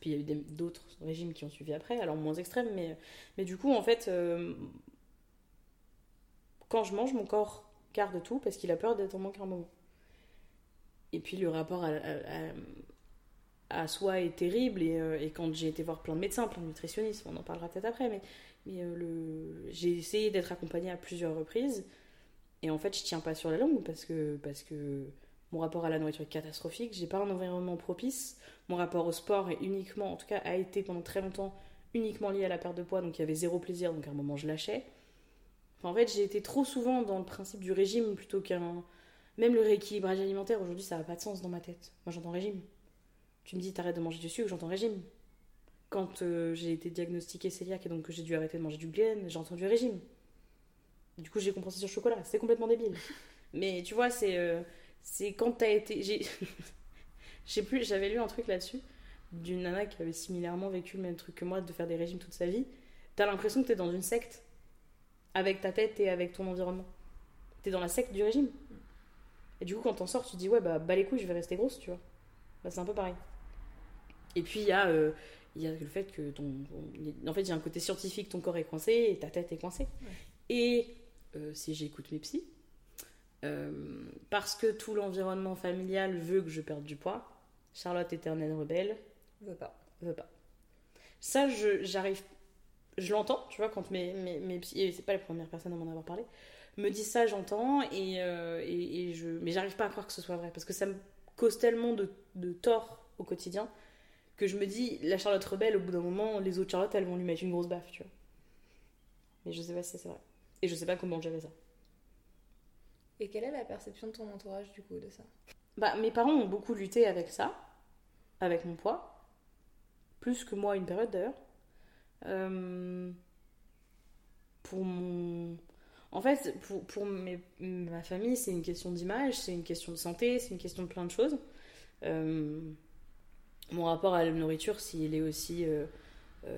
Puis il y a eu d'autres régimes qui ont suivi après, alors moins extrêmes, mais, mais du coup, en fait, euh, quand je mange, mon corps garde tout parce qu'il a peur d'être en manque à un moment. Et puis le rapport à, soi est terrible, et, euh, et quand j'ai été voir plein de médecins, plein de nutritionnistes, on en parlera peut-être après, mais, euh, j'ai essayé d'être accompagnée à plusieurs reprises, et en fait, je tiens pas sur la langue parce que, parce que mon rapport à la nourriture est catastrophique, j'ai pas un environnement propice, mon rapport au sport est uniquement, en tout cas, a été pendant très longtemps uniquement lié à la perte de poids, donc il y avait zéro plaisir, donc à un moment je lâchais. En fait, j'ai été trop souvent dans le principe du régime plutôt qu'un. Même le rééquilibrage alimentaire, aujourd'hui, ça n'a pas de sens dans ma tête. Moi, j'entends régime. Tu me dis, t'arrêtes de manger du sucre, j'entends régime. Quand euh, j'ai été diagnostiquée cœliaque et donc que j'ai dû arrêter de manger du gluten, j'ai entendu régime. Du coup, j'ai compensé sur le chocolat. C'était complètement débile. Mais tu vois, c'est. euh, c'est quand t'as été. J'ai. Plus, j'avais lu un truc là-dessus d'une nana qui avait similairement vécu le même truc que moi, de faire des régimes toute sa vie. T'as l'impression que t'es dans une secte avec ta tête et avec ton environnement. T'es dans la secte du régime. Et du coup, quand t'en sors, tu te dis, ouais, bah, bah les couilles, je vais rester grosse, tu vois. Bah, c'est un peu pareil. Et puis, il y, a, euh, il y a le fait que ton. ton- En fait, il y a un côté scientifique, ton corps est coincé et ta tête est coincée. Et euh, si j'écoute mes psys, euh, parce que tout l'environnement familial veut que je perde du poids, Charlotte éternelle rebelle, veut pas. veut pas. Ça, je, j'arrive. Je l'entends, tu vois, quand mes, mes, mes psy- et c'est pas la première personne à m'en avoir parlé, me disent ça, j'entends, et, euh, et, et je. Mais j'arrive pas à croire que ce soit vrai, parce que ça me cause tellement de, de tort au quotidien que je me dis, la Charlotte rebelle, au bout d'un moment, les autres Charlotte, elles vont lui mettre une grosse baffe, tu vois. Mais je sais pas si c'est vrai. Et je sais pas comment j'avais ça. Et quelle est la perception de ton entourage du coup de ça? Bah, mes parents ont beaucoup lutté avec ça, avec mon poids, plus que moi à une période d'ailleurs. Euh, pour mon. En fait, pour, pour ma famille, c'est une question d'image, c'est une question de santé, c'est une question de plein de choses. Euh, mon rapport à la nourriture, s'il est aussi euh,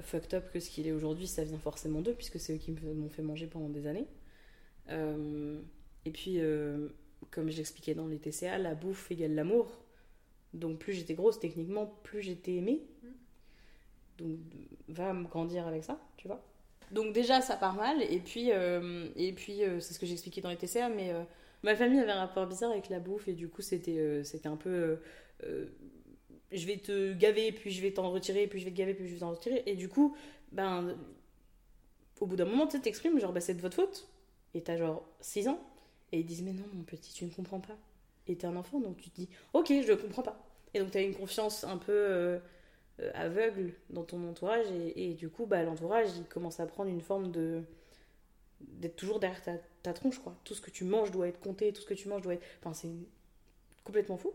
fucked up que ce qu'il est aujourd'hui, ça vient forcément d'eux, puisque c'est eux qui m'ont fait manger pendant des années. Et puis, comme je l'expliquais dans les TCA, la bouffe égale l'amour. Donc plus j'étais grosse, techniquement, plus j'étais aimée. Donc va grandir avec ça, tu vois. Donc déjà, ça part mal. Et puis, euh, et puis euh, c'est ce que j'expliquais dans les TCA, mais euh, ma famille avait un rapport bizarre avec la bouffe. Et du coup, c'était c'était un peu... je vais te gaver, puis je vais t'en retirer, puis je vais te gaver, puis je vais t'en retirer. Et du coup, ben... Au bout d'un moment, tu t'exprimes, genre, bah, c'est de votre faute. Et t'as genre 6 ans. Et ils disent, mais non, mon petit, tu ne comprends pas. Et t'es un enfant, donc tu te dis, ok, je ne comprends pas. Et donc t'as une confiance un peu euh, aveugle dans ton entourage, et, du coup, bah, l'entourage, il commence à prendre une forme de. d'être toujours derrière ta, ta tronche, quoi. Tout ce que tu manges doit être compté, tout ce que tu manges doit être. Enfin, c'est complètement fou.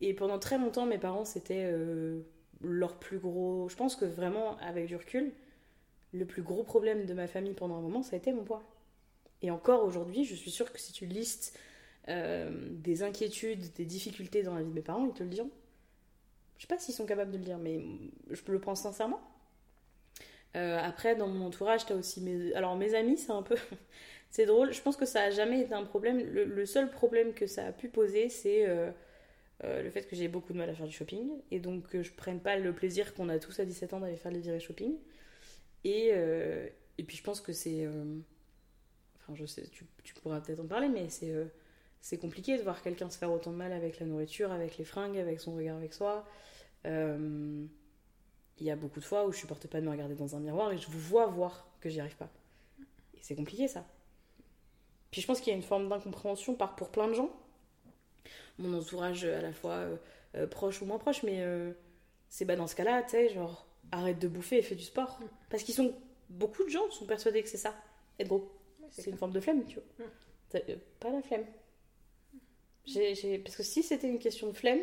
Et pendant très longtemps, mes parents, c'était euh, leur plus gros. Je pense que vraiment, avec du recul, le plus gros problème de ma famille pendant un moment, ça a été mon poids. Et encore aujourd'hui, je suis sûre que si tu listes euh, des inquiétudes, des difficultés dans la vie de mes parents, ils te le diront. Je sais pas s'ils sont capables de le dire, mais je le pense sincèrement. Euh, après, dans mon entourage, t'as aussi mes... Alors, mes amis, c'est un peu... c'est drôle, je pense que ça a jamais été un problème. Le, seul problème que ça a pu poser, c'est euh, euh, le fait que j'ai beaucoup de mal à faire du shopping, et donc que je prenne pas le plaisir qu'on a tous à 17 ans d'aller faire des virées shopping. Et, et puis, je pense que c'est... Enfin, je sais, tu, tu pourras peut-être en parler, mais c'est... c'est compliqué de voir quelqu'un se faire autant de mal avec la nourriture, avec les fringues, avec son regard avec soi. Euh, Il y a beaucoup de fois où je supporte pas de me regarder dans un miroir et je vous vois voir que j'y arrive pas. Et c'est compliqué ça. Puis je pense qu'il y a une forme d'incompréhension par pour plein de gens. Mon entourage à la fois euh, euh, proche ou moins proche, mais euh, c'est bah dans ce cas-là, tu sais, genre arrête de bouffer et fais du sport. Parce qu'ils sont beaucoup de gens sont persuadés que c'est ça, être gros. C'est une forme de flemme, tu vois. Mm. Pas la flemme. Parce que si c'était une question de flemme,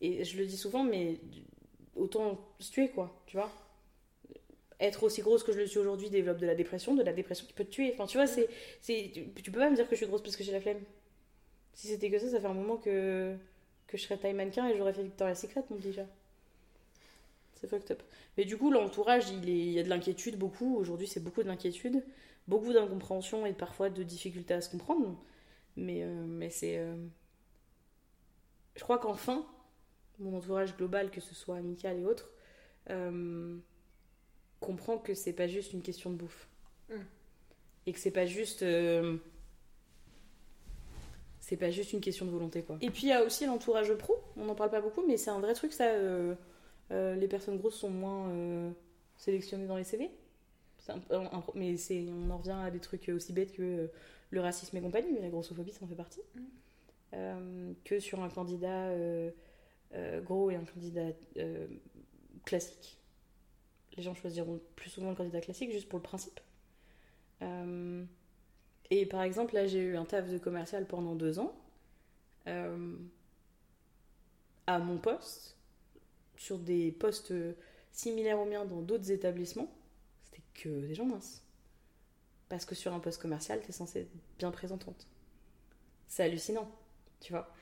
et je le dis souvent, mais autant se tuer, quoi, tu vois. être aussi grosse que je le suis aujourd'hui développe de la dépression, de la dépression qui peut te tuer. Enfin, tu vois, c'est, c'est, tu, peux pas me dire que je suis grosse parce que j'ai la flemme. Si c'était que ça, ça fait un moment que, que je serais taille mannequin et j'aurais fait Victoria's Secret, mon déjà. C'est fucked up. Mais du coup, l'entourage, il, est, il y a de l'inquiétude beaucoup. Aujourd'hui, c'est beaucoup de l'inquiétude, beaucoup d'incompréhension et parfois de difficultés à se comprendre. Mais, euh, mais c'est. euh, Je crois qu'enfin, mon entourage global, que ce soit amical et autres, euh, comprend que c'est pas juste une question de bouffe. Mm. Et que c'est pas juste. C'est pas juste une question de volonté, quoi. Et puis il y a aussi l'entourage pro, on n'en parle pas beaucoup, mais c'est un vrai truc, ça. euh, euh, les personnes grosses sont moins euh, sélectionnées dans les CV. Un- un- mais c'est, on en revient à des trucs aussi bêtes que le racisme et compagnie, mais la grossophobie, ça en fait partie. Mm. Euh, que sur un candidat euh, euh, gros et un candidat classique. Les gens choisiront plus souvent le candidat classique juste pour le principe. Et par exemple, là, j'ai eu un taf de commercial pendant deux ans. à mon poste, sur des postes similaires aux miens dans d'autres établissements, c'était que des gens minces. Parce que sur un poste commercial, t'es censée être bien présentante. C'est hallucinant, tu vois.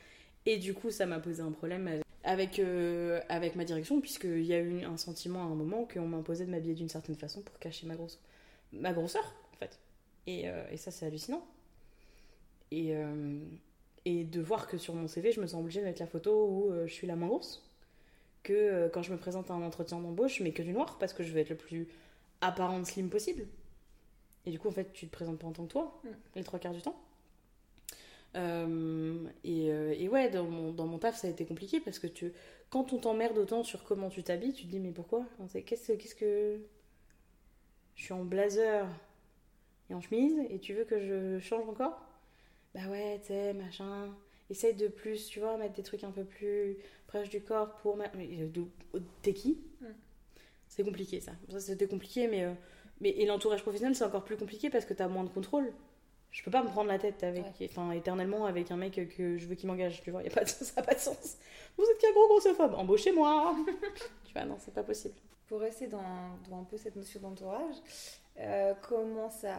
Et du coup, ça m'a posé un problème avec, euh, ma direction, puisqu'il y a eu un sentiment à un moment qu'on m'imposait de m'habiller d'une certaine façon pour cacher ma, grosse, ma grosseur, en fait. Et, euh, ça, c'est hallucinant. Et, euh, et de voir que sur mon CV, je me sens obligée de mettre la photo où je suis la moins grosse. Que quand je me présente à un entretien d'embauche, je mets que du noir parce que je veux être le plus apparente slim possible. Et du coup, en fait, tu te présentes pas en tant que toi, Mm. les trois quarts du temps. Euh, et, euh, et ouais, dans mon, dans mon taf, ça a été compliqué parce que tu, quand on t'emmerde autant sur comment tu t'habilles, tu te dis, mais pourquoi? Qu'est-ce qu'est-ce que. Je suis en blazer et en chemise et tu veux que je change encore? Bah ouais, tu sais, machin. Essaye de plus, tu vois, mettre des trucs un peu plus proches du corps pour. ma- Mais euh, t'es qui? Mm. C'est compliqué ça. Ça, c'était compliqué, mais. euh, mais et l'entourage professionnel, c'est encore plus compliqué parce que t'as moins de contrôle. Je peux pas me prendre la tête avec, enfin, éternellement avec un mec que je veux qu'il m'engage, tu vois. Y a pas de, ça n'a pas de sens. Vous êtes qu'un gros grossophobe, embauchez-moi Tu vois, non, c'est pas possible. Pour rester dans, dans un peu cette notion d'entourage, euh, comment ça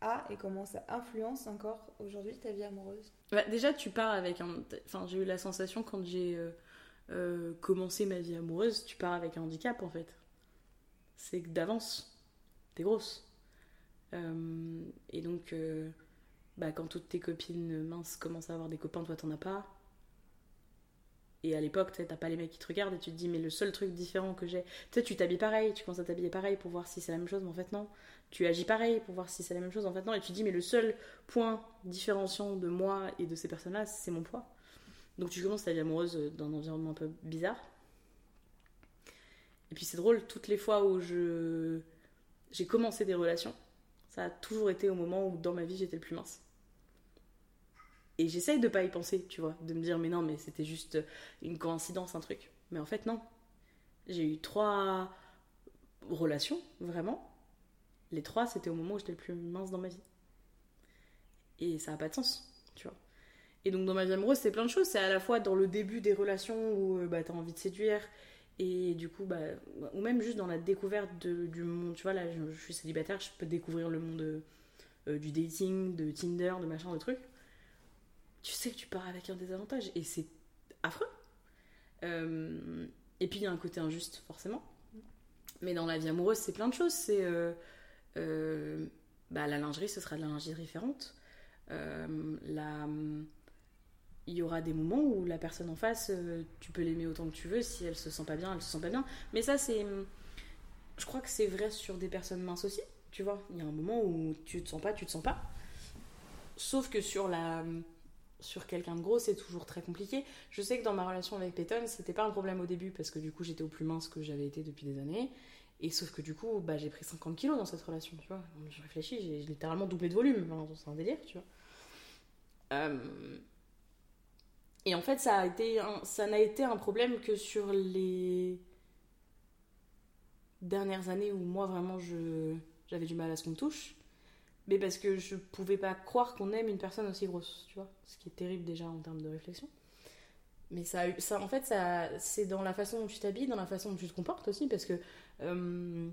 a et comment ça influence encore aujourd'hui ta vie amoureuse? Bah, déjà, tu pars avec un. Enfin, j'ai eu la sensation quand j'ai euh, euh, commencé ma vie amoureuse, tu pars avec un handicap en fait. C'est que d'avance, t'es grosse. Euh, et donc, euh, bah, quand toutes tes copines minces commencent à avoir des copains, toi t'en as pas. Et à l'époque, t'as pas les mecs qui te regardent et tu te dis, mais le seul truc différent que j'ai. Tu sais, tu t'habilles pareil, tu commences à t'habiller pareil pour voir si c'est la même chose, mais en fait, non. Tu agis pareil pour voir si c'est la même chose, en fait, non. Et tu te dis, mais le seul point différenciant de moi et de ces personnes-là, c'est mon poids. Donc tu commences ta vie amoureuse dans un environnement un peu bizarre. Et puis c'est drôle, toutes les fois où je j'ai commencé des relations, ça a toujours été au moment où dans ma vie j'étais le plus mince. Et j'essaye de pas y penser, tu vois, de me dire mais non, mais c'était juste une coïncidence, un truc. Mais en fait non. J'ai eu trois relations, vraiment. Les trois, c'était au moment où j'étais le plus mince dans ma vie. Et ça n'a pas de sens, tu vois. Et donc dans ma vie amoureuse, c'est plein de choses. C'est à la fois dans le début des relations où euh, bah, t'as envie de séduire, et du coup, bah, ou même juste dans la découverte de- du monde. Tu vois, là, je, suis célibataire, je peux découvrir le monde euh, euh, du dating, de Tinder, de machin, de trucs. Tu sais que tu pars avec un désavantage, et c'est affreux. Euh, et puis il y a un côté injuste, forcément. Mais dans la vie amoureuse, c'est plein de choses. C'est bah, la lingerie, ce sera de la lingerie différente. La, il y aura des moments où la personne en face, euh, tu peux l'aimer autant que tu veux. Si elle se sent pas bien, elle se sent pas bien. Mais ça, c'est, je crois que c'est vrai sur des personnes minces aussi. Tu vois, il y a un moment où tu te sens pas, tu te sens pas. Sauf que sur la, sur quelqu'un de gros, c'est toujours très compliqué. Je sais que dans ma relation avec Peyton, c'était pas un problème au début parce que du coup, j'étais au plus mince que j'avais été depuis des années. Et sauf que du coup, bah, j'ai pris 50 kilos dans cette relation, tu vois. Je réfléchis, j'ai littéralement doublé de volume. C'est un délire, tu vois. Euh, Et en fait, ça a été ça n'a été un problème que sur les dernières années où moi, vraiment, je j'avais du mal à ce qu'on me touche. Mais parce que je pouvais pas croire qu'on aime une personne aussi grosse, tu vois. Ce qui est terrible déjà en termes de réflexion. Mais ça, ça en fait, ça, c'est dans la façon dont tu t'habilles, dans la façon dont tu te comportes aussi, parce que euh,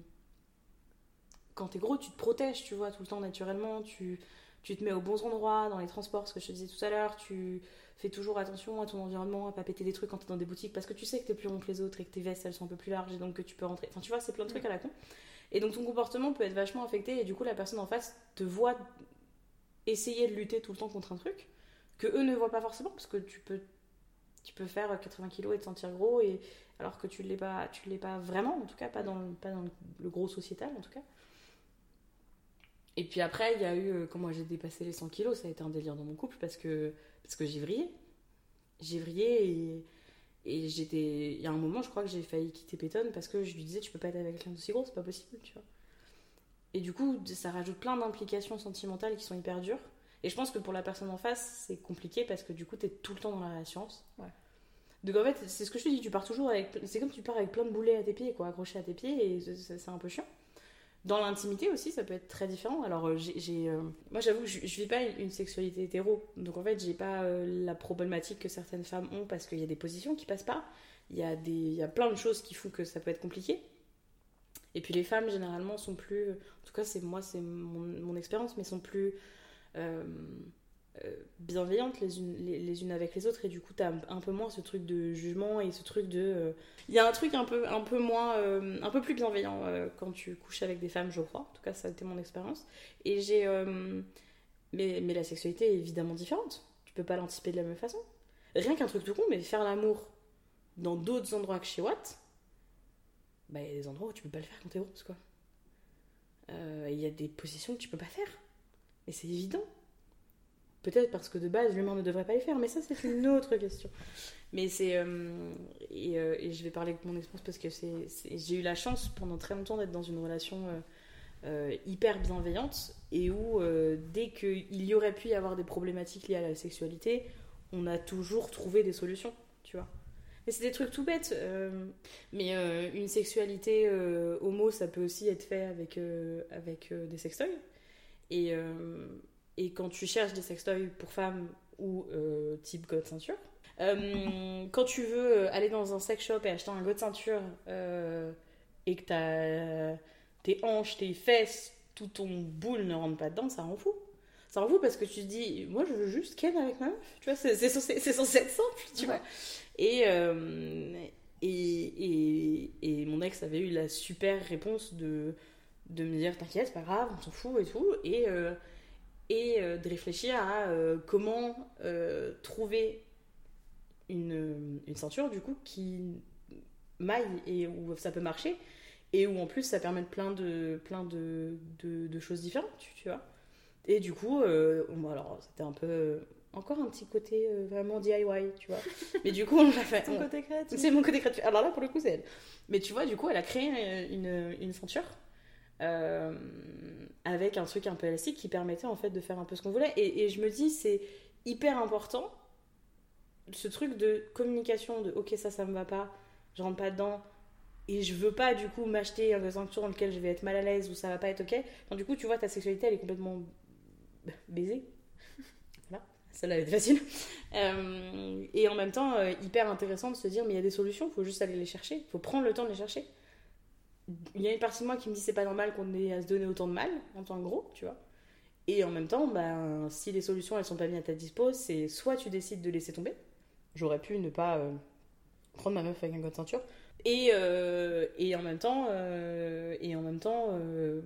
quand t'es gros, tu te protèges, tu vois, tout le temps naturellement. Tu, tu te mets aux bons endroits, dans les transports, ce que je te disais tout à l'heure. Tu fais toujours attention à ton environnement, à pas péter des trucs quand t'es dans des boutiques parce que tu sais que t'es plus rond que les autres et que tes vestes elles sont un peu plus larges et donc que tu peux rentrer. Enfin, tu vois, c'est plein de trucs à la con. Et donc ton comportement peut être vachement affecté et du coup la personne en face te voit essayer de lutter tout le temps contre un truc que eux ne voient pas forcément parce que tu peux tu peux faire 80 kilos et te sentir gros et alors que tu l'es pas tu l'es pas vraiment en tout cas pas dans le, pas dans le gros sociétal en tout cas et puis après il y a eu euh, moi j'ai dépassé les 100 kilos ça a été un délire dans mon couple parce que parce que j'ai vrillé j'ai vrillé et et j'étais il y a un moment je crois que j'ai failli quitter Pétonne parce que je lui disais tu peux pas être avec quelqu'un d'aussi gros c'est pas possible tu vois. Et du coup ça rajoute plein d'implications sentimentales qui sont hyper dures. Et je pense que pour la personne en face c'est compliqué parce que du coup t'es tout le temps dans la réassurance. Ouais. donc en fait c'est ce que je te dis tu pars toujours avec c'est comme tu pars avec plein de boulets à tes pieds quoi accrochés à tes pieds et c'est un peu chiant dans l'intimité aussi, ça peut être très différent. Alors, euh, j'ai, euh, moi, j'avoue, que je, je vis pas une, sexualité hétéro. Donc, en fait, j'ai pas euh, la problématique que certaines femmes ont parce qu'il y a des positions qui passent pas. Il y, a des, il y a plein de choses qui font que ça peut être compliqué. Et puis, les femmes, généralement, sont plus. En tout cas, c'est moi, c'est mon, expérience, mais sont plus. Bienveillantes les unes, les, unes avec les autres. Et du coup t'as un peu moins ce truc de jugement et ce truc de euh, il y a un truc un peu un peu moins euh, un peu plus bienveillant euh, quand tu couches avec des femmes je crois. En tout cas ça a été mon expérience. Et j'ai euh, mais, mais la sexualité est évidemment différente. Tu peux pas l'anticiper de la même façon. Rien qu'un truc tout con mais faire l'amour dans d'autres endroits que chez Watt bah il y a des endroits où tu peux pas le faire quand t'es grosse quoi. Euh, il y a des positions que tu peux pas faire. Et c'est évident Peut-être parce que de base, l'humain ne devrait pas les faire, mais ça, c'est une autre question. Mais c'est. euh, et, euh, et je vais parler de mon expérience parce que j'ai eu la chance pendant très longtemps d'être dans une relation euh, hyper bienveillante et où, dès qu'il y aurait pu y avoir des problématiques liées à la sexualité, on a toujours trouvé des solutions, tu vois. Et c'est des trucs tout bêtes. mais une sexualité homo, ça peut aussi être fait avec, avec des sextoys. Et. Euh, et quand tu cherches des sextoys pour femmes ou euh, type god ceinture, euh, quand tu veux aller dans un sex shop et acheter un god ceinture euh, et que t'as tes hanches, tes fesses, tout ton boule ne rentre pas dedans, ça rend fou. Ça rend fou parce que tu te dis, moi je veux juste ken avec ma meuf, tu vois, c'est censé, être simple, tu vois. Ouais. Et, euh, et, et, et mon ex avait eu la super réponse de, de me dire, t'inquiète, c'est pas grave, on s'en fout et tout. Et, euh, et euh, de réfléchir à euh, comment euh, trouver une, une ceinture du coup qui maille et où ça peut marcher et où en plus ça permet plein de, plein de, de, de choses différentes, tu, tu vois. Et du coup, euh, bon, alors c'était un peu encore un petit côté euh, vraiment DIY, tu vois. Mais du coup, on l'a fait. C'est mon côté créatif. Alors là, pour le coup, c'est elle. Mais tu vois, du coup, elle a créé une, une ceinture euh, avec un truc un peu élastique qui permettait en fait de faire un peu ce qu'on voulait. Et, je me dis, c'est hyper important ce truc de communication de ok, ça, ça me va pas, je rentre pas dedans. Et je veux pas du coup m'acheter une ceinture dans lequel je vais être mal à l'aise ou ça va pas être ok. Du coup, tu vois, ta sexualité elle est complètement baisée. voilà, celle-là elle était facile. Euh, et en même temps, euh, hyper intéressant de se dire, mais il y a des solutions, faut juste aller les chercher, faut prendre le temps de les chercher. Il y a une partie de moi qui me dit, c'est pas normal qu'on ait à se donner autant de mal en tant que gros, tu vois. Et en même temps, ben, si les solutions elles sont pas mises à ta dispo, c'est soit tu décides de laisser tomber, j'aurais pu ne pas euh, prendre ma meuf avec un code ceinture, et, euh, et en même temps, euh, et en même temps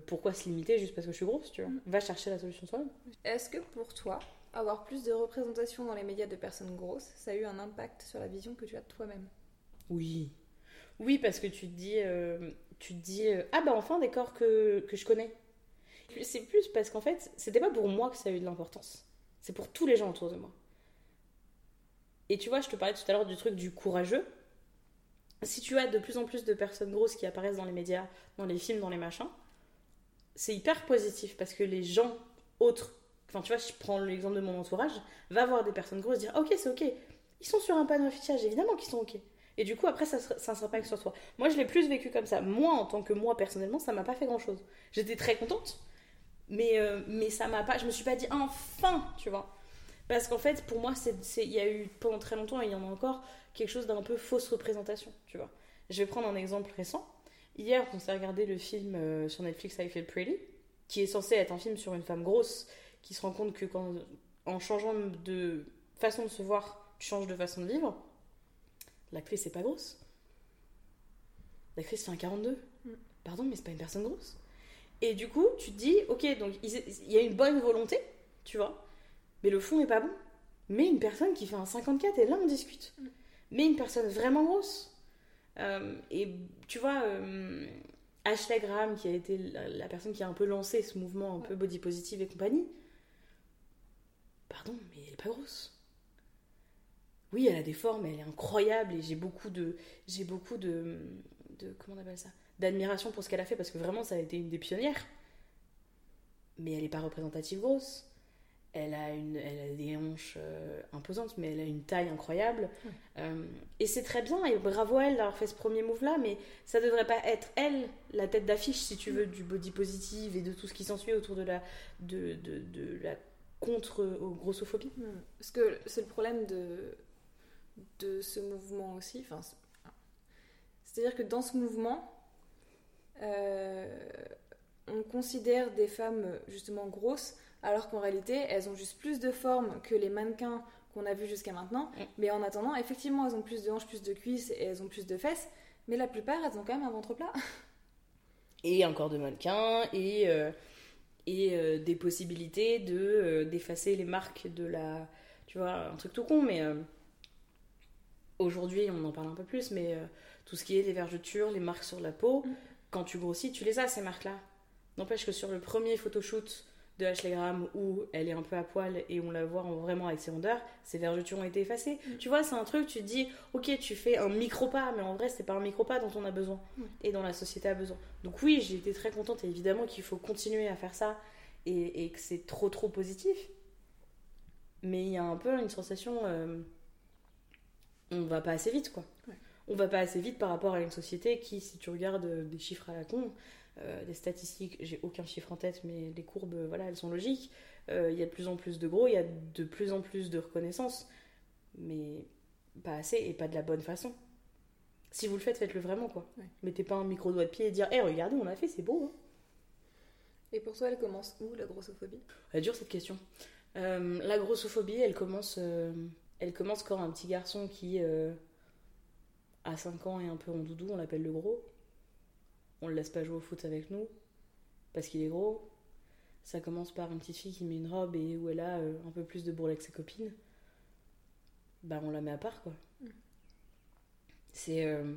pourquoi se limiter juste parce que je suis grosse, tu vois. Va chercher la solution toi-même. Est-ce que pour toi, avoir plus de représentation dans les médias de personnes grosses, ça a eu un impact sur la vision que tu as de toi-même? Oui. Oui, parce que tu te dis, tu te dis euh, ah bah enfin des corps que, que je connais. C'est plus parce qu'en fait, c'était pas pour moi que ça a eu de l'importance. C'est pour tous les gens autour de moi. Et tu vois, je te parlais tout à l'heure du truc du courageux. Si tu as de plus en plus de personnes grosses qui apparaissent dans les médias, dans les films, dans les machins, c'est hyper positif parce que les gens autres, enfin tu vois, je prends l'exemple de mon entourage, va voir des personnes grosses dire ah, ok c'est ok, ils sont sur un panneau affichage, évidemment qu'ils sont ok. Et du coup, après, ça ne sera pas que sur toi. Moi, je l'ai plus vécu comme ça. Moi, en tant que moi, personnellement, ça m'a pas fait grand-chose. J'étais très contente, mais, euh, mais ça m'a pas... Je me suis pas dit, enfin, tu vois. Parce qu'en fait, pour moi, il y a eu, pendant très longtemps, et il y en a encore, quelque chose d'un peu fausse représentation, tu vois. Je vais prendre un exemple récent. Hier, on s'est regardé le film euh, sur Netflix I Feel Pretty, qui est censé être un film sur une femme grosse qui se rend compte que quand, en changeant de façon de se voir, tu changes de façon de vivre. L'actrice, c'est pas grosse. L'actrice fait un 42. Mm. Pardon, mais c'est pas une personne grosse. Et du coup, tu te dis, ok, donc il y a une bonne volonté, tu vois, mais le fond est pas bon. Mais une personne qui fait un 54, et là on discute. Mm. Mais une personne vraiment grosse. Euh, et tu vois, euh, Ashley Graham, qui a été la, la personne qui a un peu lancé ce mouvement un peu body positive et compagnie, pardon, mais elle est pas grosse. Oui, elle a des formes, elle est incroyable et j'ai beaucoup de, j'ai beaucoup de, de, comment on appelle ça, d'admiration pour ce qu'elle a fait parce que vraiment ça a été une des pionnières. Mais elle est pas représentative grosse. Elle a, une, elle a des hanches euh, imposantes, mais elle a une taille incroyable. Euh, et c'est très bien, et bravo à elle d'avoir fait ce premier move-là, mais ça devrait pas être elle, la tête d'affiche, si tu veux, du body positive et de tout ce qui s'ensuit autour de la, de, de, de la contre-grossophobie. Hmm. Parce que c'est le problème de, de ce mouvement aussi. Enfin, c'est- C'est-à-dire que dans ce mouvement, euh, on considère des femmes justement grosses, alors qu'en réalité, elles ont juste plus de forme que les mannequins qu'on a vus jusqu'à maintenant. Mm. Mais en attendant, effectivement, elles ont plus de hanches, plus de cuisses et elles ont plus de fesses. Mais la plupart, elles ont quand même un ventre plat. et un corps de mannequin et, euh, et euh, des possibilités de d'effacer les marques de la tu vois un truc tout con mais aujourd'hui on en parle un peu plus mais euh, tout ce qui est les vergetures les marques sur la peau Mm. quand tu grossis tu les as ces marques là n'empêche que sur le premier photoshoot de Ashley Graham où elle est un peu à poil et on la voit en- vraiment avec ses rondeurs, ces vergetures ont été effacées. Mm. Tu vois, c'est un truc, tu te dis, ok, tu fais un micro-pas, mais en vrai, c'est pas un micro-pas dont on a besoin Mm. et dont la société a besoin. Donc oui, j'ai été très contente et évidemment qu'il faut continuer à faire ça et, et que c'est trop trop positif. Mais il y a un peu une sensation, euh, on va pas assez vite quoi. Ouais. On va pas assez vite par rapport à une société qui, si tu regardes euh, des chiffres à la con, euh, des statistiques, j'ai aucun chiffre en tête, mais les courbes, euh, voilà, elles sont logiques. Euh, Il y a de plus en plus de gros, il y a de plus en plus de reconnaissance, mais pas assez et pas de la bonne façon. Si vous le faites, faites-le vraiment quoi. Ouais. Mettez pas un micro doigt de pied et dire, hé, regardez, on a fait, c'est beau. hein. Et pour toi, elle commence où la grossophobie? Elle est dure cette question. Euh, la grossophobie, elle commence, elle commence quand un petit garçon qui euh, a 5 ans et un peu en doudou, on l'appelle le gros. On le laisse pas jouer au foot avec nous parce qu'il est gros. Ça commence par une petite fille qui met une robe et où elle a euh, un peu plus de bourrelet que ses copines. Bah on la met à part quoi. Mm. C'est euh,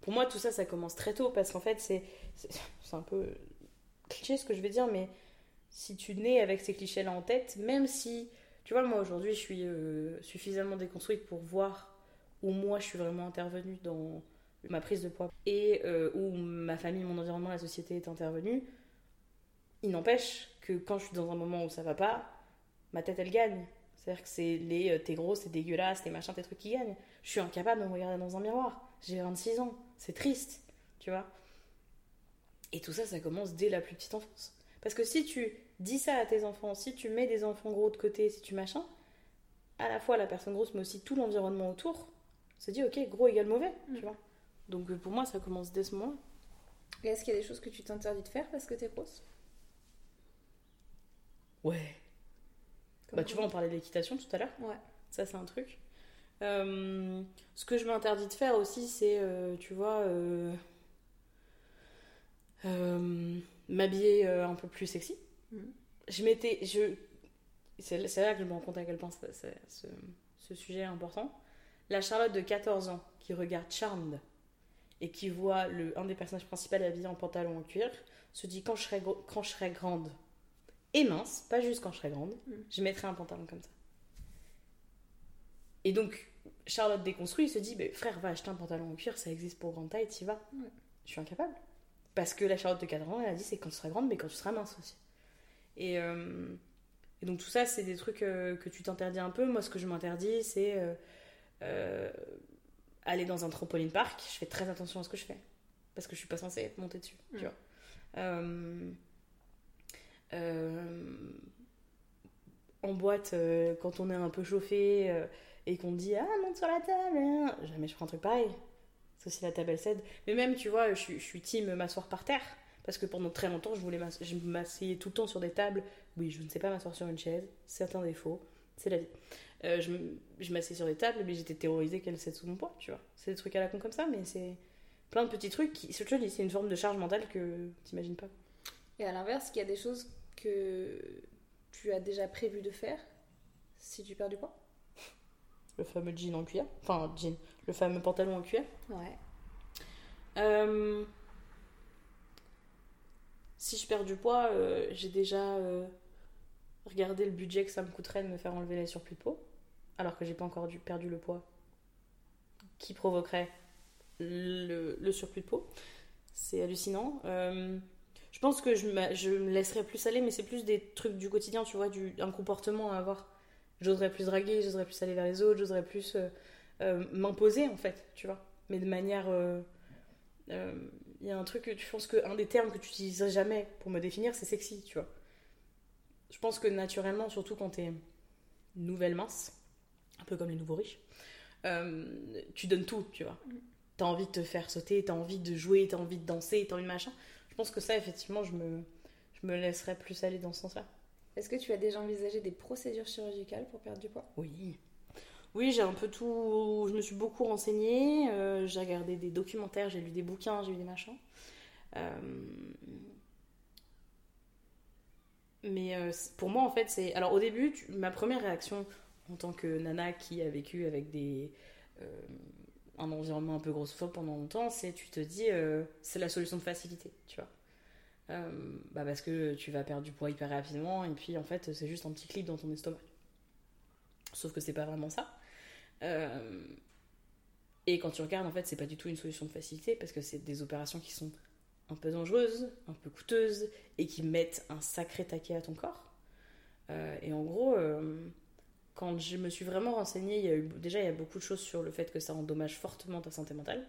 pour moi tout ça ça commence très tôt parce qu'en fait c'est c'est un peu cliché ce que je vais dire mais si tu nais avec ces clichés-là en tête, même si, tu vois, moi aujourd'hui je suis euh, suffisamment déconstruite pour voir où moi je suis vraiment intervenue dans ma prise de poids et euh, où ma famille, mon environnement, la société est intervenue, il n'empêche que quand je suis dans un moment où ça va pas, ma tête elle gagne. C'est-à-dire que c'est les euh, t'es gros, c'est dégueulasse, t'es machin, tes trucs qui gagnent. Je suis incapable de me regarder dans un miroir. J'ai 26 ans, c'est triste, tu vois. Et tout ça, ça commence dès la plus petite enfance. Parce que si tu dis ça à tes enfants, si tu mets des enfants gros de côté, si tu machin, à la fois la personne grosse, mais aussi tout l'environnement autour, se dit ok, gros égale mauvais, Mm. tu vois. Donc euh, pour moi, ça commence dès ce moment. Et est-ce qu'il y a des choses que tu t'interdis de faire parce que t'es grosse? Ouais. Comme Bah tu vois, on parlait de l'équitation tout à l'heure. Ouais. Ça, c'est un truc. Euh, ce que je m'interdis de faire aussi, c'est, euh, tu vois, euh, m'habiller un peu plus sexy. Mhm. Je m'étais. Je... C'est là que je me rends compte à quel point ce, ce sujet est important. La Charlotte de 14 ans qui regarde Charmed et qui voit le, un des personnages principaux habillé en pantalon en cuir se dit quand je serai, gro- quand je serai grande et mince, pas juste quand je serai grande, Mhm. je mettrai un pantalon comme ça. Et donc, Charlotte déconstruit, se dit, frère, va acheter un pantalon en cuir, ça existe pour grande taille, t'y vas. Je suis incapable. Parce que la Charlotte de 4 ans, elle a dit, c'est quand tu seras grande, mais quand tu seras mince aussi. Et, euh, et donc tout ça, c'est des trucs euh, que tu t'interdis un peu. Moi, ce que je m'interdis, c'est euh, aller dans un trampoline park. Je fais très attention à ce que je fais. Parce que je suis pas censée être montée dessus, tu vois. En boîte, quand on est un peu chauffé et qu'on dit Ah, monte sur la table, hein. jamais je prends un truc pareil. C'est aussi la table elle cède. Mais même, tu vois, je, suis- je suis team m'asseoir par terre. Parce que pendant très longtemps, je voulais m'asseyais tout le temps sur des tables. Oui, je ne sais pas m'asseoir sur une chaise. C'est un défaut. C'est la vie. Euh, je je m'asseyais sur des tables, mais j'étais terrorisée qu'elles cèdent sous mon poids, tu vois. C'est des trucs à la con comme ça, mais c'est plein de petits trucs qui. Dis, c'est une forme de charge mentale que t'imagines pas. Et à l'inverse, il y a des choses que tu as déjà prévu de faire si tu perds du poids Le fameux jean en cuir. Enfin, jean. Le fameux pantalon en cuir. Ouais. Euh, Si je perds du poids, euh, j'ai déjà euh, regardé le budget que ça me coûterait de me faire enlever les surplus de peau, alors que j'ai pas encore perdu le poids qui provoquerait le, surplus de peau. C'est hallucinant. Euh, je pense que je, me laisserai plus aller, mais c'est plus des trucs du quotidien, tu vois, un comportement à avoir. J'oserais plus draguer, j'oserais plus aller vers les autres, j'oserais plus m'imposer, en fait, tu vois. Mais de manière. Il y a un truc que tu penses que un des termes que tu utiliserais jamais pour me définir, c'est sexy, tu vois. Je pense que naturellement, surtout quand t'es nouvelle mince, un peu comme les nouveaux riches, euh, tu donnes tout, tu vois. T'as envie de te faire sauter, t'as envie de jouer, t'as envie de danser, t'as envie de machin. Je pense que ça, effectivement, je me, je me laisserais plus aller dans ce sens-là. Est-ce que tu as déjà envisagé des procédures chirurgicales pour perdre du poids? Oui. Oui, j'ai un peu tout. Je me suis beaucoup renseignée. euh, j'ai regardé des documentaires, j'ai lu des bouquins, j'ai lu des machins. Euh, Mais euh, pour moi, en fait, c'est. Alors, au début, ma première réaction en tant que nana qui a vécu avec des. un environnement un peu grossophobe pendant longtemps, c'est tu te dis c'est la solution de facilité, tu vois. Bah parce que tu vas perdre du poids hyper rapidement et puis en fait c'est juste un petit clip dans ton estomac. Sauf que c'est pas vraiment ça. Euh, et quand tu regardes, en fait, c'est pas du tout une solution de facilité parce que c'est des opérations qui sont un peu dangereuses, un peu coûteuses et qui mettent un sacré taquet à ton corps. Euh, et en gros, euh, quand je me suis vraiment renseignée, il y a eu, déjà il y a beaucoup de choses sur le fait que ça endommage fortement ta santé mentale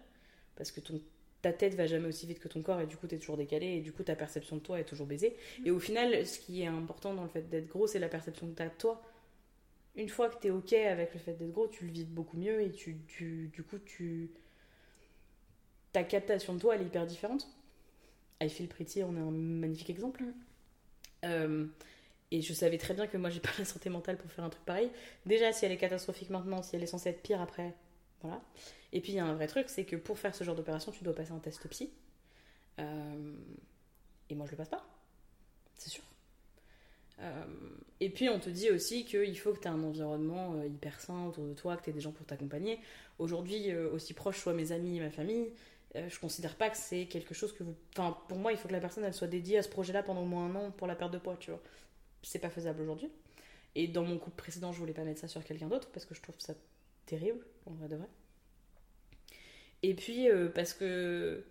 parce que ton, ta tête va jamais aussi vite que ton corps et du coup t'es toujours décalé et du coup ta perception de toi est toujours baisée. Et au final, ce qui est important dans le fait d'être gros, c'est la perception que t'as de toi une fois que tu es ok avec le fait d'être gros, tu le vis beaucoup mieux et tu, tu- du coup, tu ta captation de toi, elle est hyper différente. I Feel Pretty, on est un magnifique exemple. Euh, et je savais très bien que moi, j'ai pas la santé mentale pour faire un truc pareil. Déjà, si elle est catastrophique maintenant, si elle est censée être pire après, voilà. Et puis, il y a un vrai truc, c'est que pour faire ce genre d'opération, tu dois passer un test psy. Euh, et moi, je le passe pas. C'est sûr. Euh, et puis on te dit aussi qu'il faut que tu aies un environnement euh, hyper sain autour de toi, que tu aies des gens pour t'accompagner. Aujourd'hui, euh, aussi proche soient mes amis ma famille, je considère pas que c'est quelque chose que vous. Enfin, pour moi, il faut que la personne elle soit dédiée à ce projet-là pendant au moins un an pour la perte de poids, tu vois. C'est pas faisable aujourd'hui. Et dans mon couple précédent, je voulais pas mettre ça sur quelqu'un d'autre parce que je trouve ça terrible, en vrai de vrai. Et puis parce que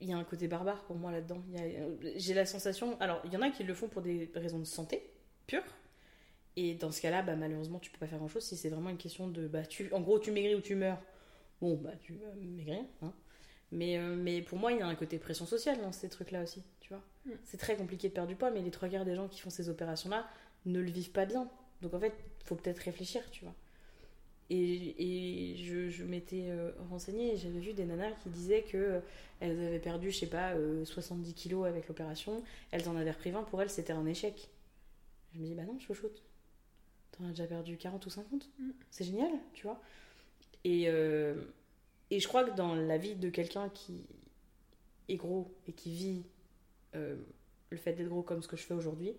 il y a un côté barbare pour moi là-dedans. J'ai la sensation. Alors, il y en a qui le font pour des raisons de santé pure. Et dans ce cas-là, bah, malheureusement, tu peux pas faire grand-chose si c'est vraiment une question de. Bah, tu... En gros, tu maigris ou tu meurs. Bon, bah, tu vas maigrir. Hein. Mais, euh, mais pour moi, il y a un côté pression sociale dans ces trucs-là aussi. Tu vois Mm. C'est très compliqué de perdre du poids, mais les trois quarts des gens qui font ces opérations-là ne le vivent pas bien. Donc, en fait, faut peut-être réfléchir, tu vois. Et, et je, je m'étais euh, renseignée et j'avais vu des nanas qui disaient que euh, elles avaient perdu, je sais pas, euh, 70 kilos avec l'opération. Elles en avaient repris 20. Pour elles, c'était un échec. Je me dis, bah non, chouchoute. T'en as déjà perdu 40 ou 50. Mm. C'est génial, tu vois. Et, euh, et je crois que dans la vie de quelqu'un qui est gros et qui vit euh, le fait d'être gros comme ce que je fais aujourd'hui,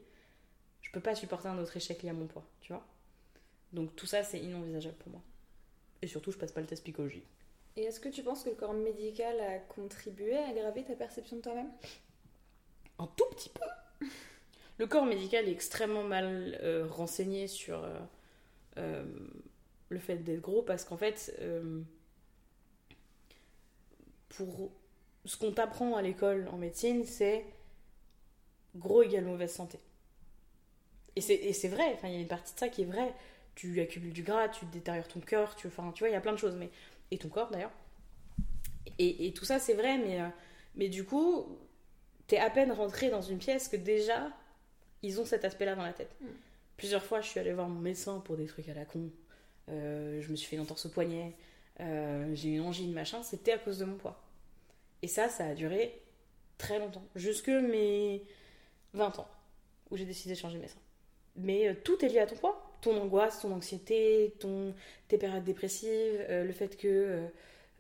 je peux pas supporter un autre échec lié à mon poids, tu vois. Donc tout ça, c'est inenvisageable pour moi. Et surtout, je passe pas le test psychologie. Et est-ce que tu penses que le corps médical a contribué à aggraver ta perception de toi-même? Un tout petit peu. Le corps médical est extrêmement mal euh, renseigné sur euh, euh, le fait d'être gros parce qu'en fait, pour ce qu'on t'apprend à l'école en médecine, c'est gros égale mauvaise santé. Et c'est, vrai, il y a une partie de ça qui est vraie. Tu accumules du gras, tu détériores ton cœur, tu, enfin, tu vois, il y a plein de choses. Mais, et ton corps d'ailleurs. Et, et tout ça, c'est vrai, mais, euh, mais du coup, t'es à peine rentré dans une pièce que déjà, ils ont cet aspect-là dans la tête. Mm. Plusieurs fois, je suis allée voir mon médecin pour des trucs à la con. Euh, je me suis fait une entorse au poignet. euh, j'ai une angine, machin, c'était à cause de mon poids. Et ça, ça a duré très longtemps, jusque mes 20 ans, où j'ai décidé de changer mes seins. Mais euh, tout est lié à ton poids. Ton angoisse, ton anxiété, ton, tes périodes dépressives, euh, le fait que euh,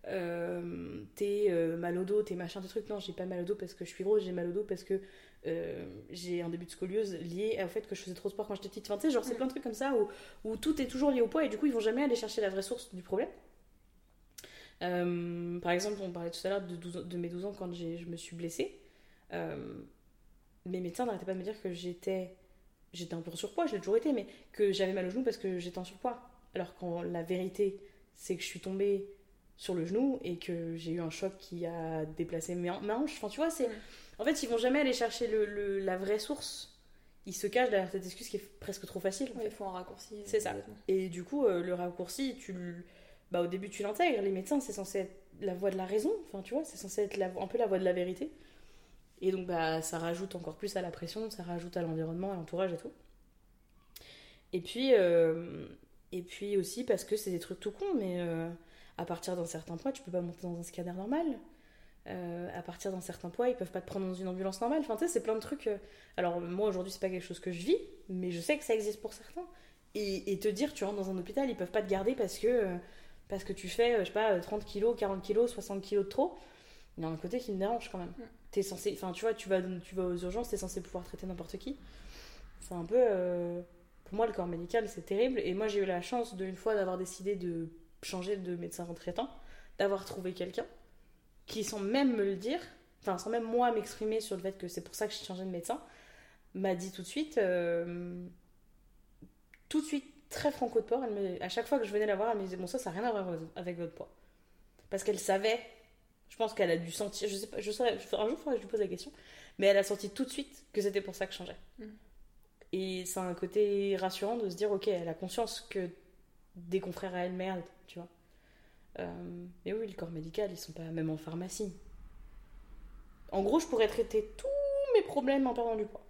euh, t'es mal au dos, t'es machin, des trucs. Non, j'ai pas mal au dos parce que je suis grosse, j'ai mal au dos parce que j'ai un début de scoliose lié au fait que je faisais trop de sport quand j'étais petite. Enfin, tu sais, genre, c'est Mm. plein de trucs comme ça où, où tout est toujours lié au poids et du coup, ils vont jamais aller chercher la vraie source du problème. Euh, par exemple, on parlait tout à l'heure de, 12 ans- de mes 12 ans quand je me suis blessée. Euh, mes médecins n'arrêtaient pas de me dire que j'étais j'étais un peu en surpoids, je l'ai toujours été, mais que j'avais mal au genou parce que j'étais en surpoids. Alors quand la vérité, c'est que je suis tombée sur le genou et que j'ai eu un choc qui a déplacé mes, han- ma hanche. Enfin, tu vois, c'est... En fait, ils vont jamais aller chercher le, le- la vraie source. Ils se cachent derrière cette excuse qui est presque trop facile. en fait. il faut un raccourci. C'est ça. Et du coup, euh, le raccourci, tu le- bah, au début, tu l'intègres. Les médecins, c'est censé être la voie de la raison. Enfin, tu vois, c'est censé être la- un peu la voie de la vérité. Et donc, bah, ça rajoute encore plus à la pression, ça rajoute à l'environnement, à l'entourage et tout. Et puis, euh, et puis aussi parce que c'est des trucs tout cons, mais euh, à partir d'un certain poids, tu peux pas monter dans un scanner normal. Euh, à partir d'un certain poids, ils peuvent pas te prendre dans une ambulance normale. Enfin, tu sais, c'est plein de trucs. Alors, moi, aujourd'hui, c'est pas quelque chose que je vis, mais je sais que ça existe pour certains. Et, te dire, tu rentres dans un hôpital, ils peuvent pas te garder parce que, parce que tu fais, je sais pas, 30 kilos, 40 kilos, 60 kilos de trop. Il y a un côté qui me dérange quand même. Mm. T'es censé, enfin, tu vois, tu vas, tu vas aux urgences, t'es censé pouvoir traiter n'importe qui. C'est un peu. euh, pour moi, le corps médical, c'est terrible. Et moi, j'ai eu la chance, de, une fois, d'avoir décidé de changer de médecin traitant, d'avoir trouvé quelqu'un qui, sans même me le dire, enfin, sans même moi m'exprimer sur le fait que c'est pour ça que j'ai changé de médecin, m'a dit tout de suite, euh, tout de suite, très franco de port, elle me- à chaque fois que je venais la voir, elle me disait Bon, ça, ça n'a rien à voir avec votre poids. Parce qu'elle savait, je pense qu'elle a dû sentir, je sais pas, je saurais, un jour, il faudrait que je lui pose la question, mais elle a senti tout de suite que c'était pour ça que je changeais. Mm. Et c'est un côté rassurant de se dire Ok, elle a conscience que des confrères à elle merde, tu vois. Euh, mais oui, le corps médical, ils sont pas même en pharmacie. En gros, je pourrais traiter tous mes problèmes en perdant du poids.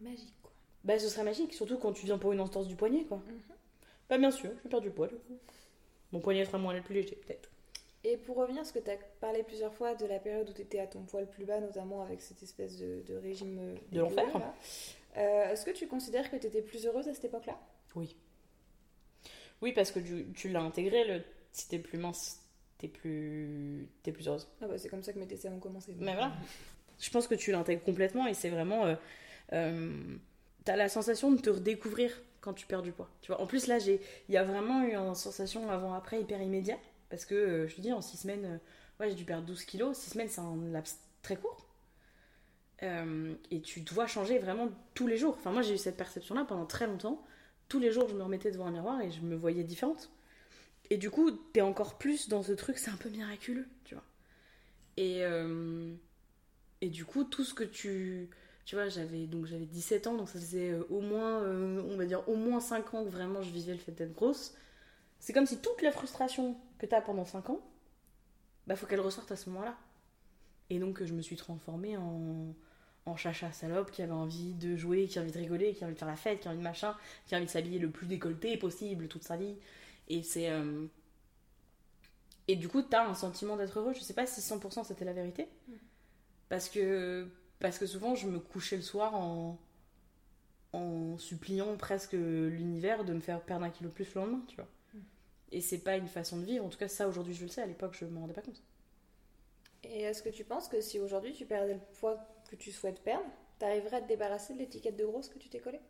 Magique, quoi. Bah, ce serait magique, surtout quand tu viens pour une entorse du poignet, quoi. Mhm. Bah, bien sûr, je vais perdre du poids, du coup. Mon poignet sera moins le plus léger, peut-être. Et pour revenir, parce que tu as parlé plusieurs fois de la période où tu étais à ton poids le plus bas, notamment avec cette espèce de, de régime euh, De l'enfer. Euh, Est-ce que tu considères que tu étais plus heureuse à cette époque-là? Oui. Oui, parce que tu, tu l'as intégré, le... si t'es plus mince, t'es plus... t'es plus heureuse. Ah bah c'est comme ça que mes TCA ont commencé. Mais voilà. Je pense que tu l'intègres complètement et c'est vraiment. euh, euh, T'as la sensation de te redécouvrir quand tu perds du poids. Tu vois. En plus, là, il y a vraiment eu une sensation avant-après hyper immédiat parce que euh, je te dis, en 6 semaines, euh, ouais, j'ai dû perdre 12 kilos. 6 semaines, c'est un laps très court. Euh, et tu dois changer vraiment tous les jours. Enfin, moi, j'ai eu cette perception-là pendant très longtemps. Tous les jours, je me remettais devant un miroir et je me voyais différente. Et du coup, t'es encore plus dans ce truc, c'est un peu miraculeux, tu vois. Et, et du coup, tout ce que tu. Tu vois, j'avais donc j'avais 17 ans, donc ça faisait au moins, on va dire, au moins 5 ans que vraiment je vivais le fait d'être grosse. C'est comme si toute la frustration que t'as pendant 5 ans, bah faut qu'elle ressorte à ce moment-là. Et donc, je me suis transformée en, en chacha salope qui avait envie de jouer, qui a envie de rigoler, qui a envie de faire la fête, qui a envie de machin, qui a envie de s'habiller le plus décolleté possible toute sa vie. Et c'est. euh, Et du coup, t'as un sentiment d'être heureux. Je sais pas si 100% c'était la vérité. Parce que, parce que souvent, je me couchais le soir en, en suppliant presque l'univers de me faire perdre un kilo de plus le lendemain, tu vois. Et c'est pas une façon de vivre. En tout cas, ça, aujourd'hui, je le sais. À l'époque, je me rendais pas compte. Et est-ce que tu penses que si aujourd'hui tu perdais le poids que tu souhaites perdre, t'arriverais à te débarrasser de l'étiquette de grosse que tu t'es collée?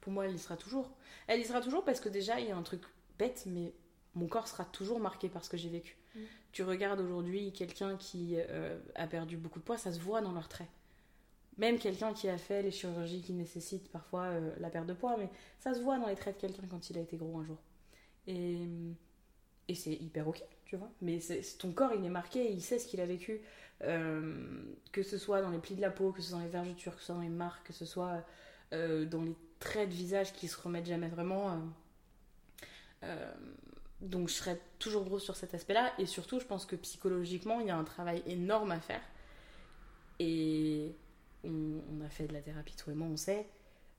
Pour moi, elle y sera toujours. Elle y sera toujours parce que déjà, il y a un truc bête, mais mon corps sera toujours marqué par ce que j'ai vécu. Mm. Tu regardes aujourd'hui quelqu'un qui euh, a perdu beaucoup de poids, ça se voit dans leurs traits. Même quelqu'un qui a fait les chirurgies qui nécessitent parfois euh, la perte de poids, mais ça se voit dans les traits de quelqu'un quand il a été gros un jour. Et, et c'est hyper ok, tu vois. Mais ton corps, il est marqué, il sait ce qu'il a vécu. Euh, que ce soit dans les plis de la peau, que ce soit dans les vergetures, que ce soit dans les marques, que ce soit euh, dans les traits de visage qui se remettent jamais vraiment. euh, donc je serais toujours grosse sur cet aspect-là. Et surtout, je pense que psychologiquement, il y a un travail énorme à faire. Et on, a fait de la thérapie, toi et moi, on sait.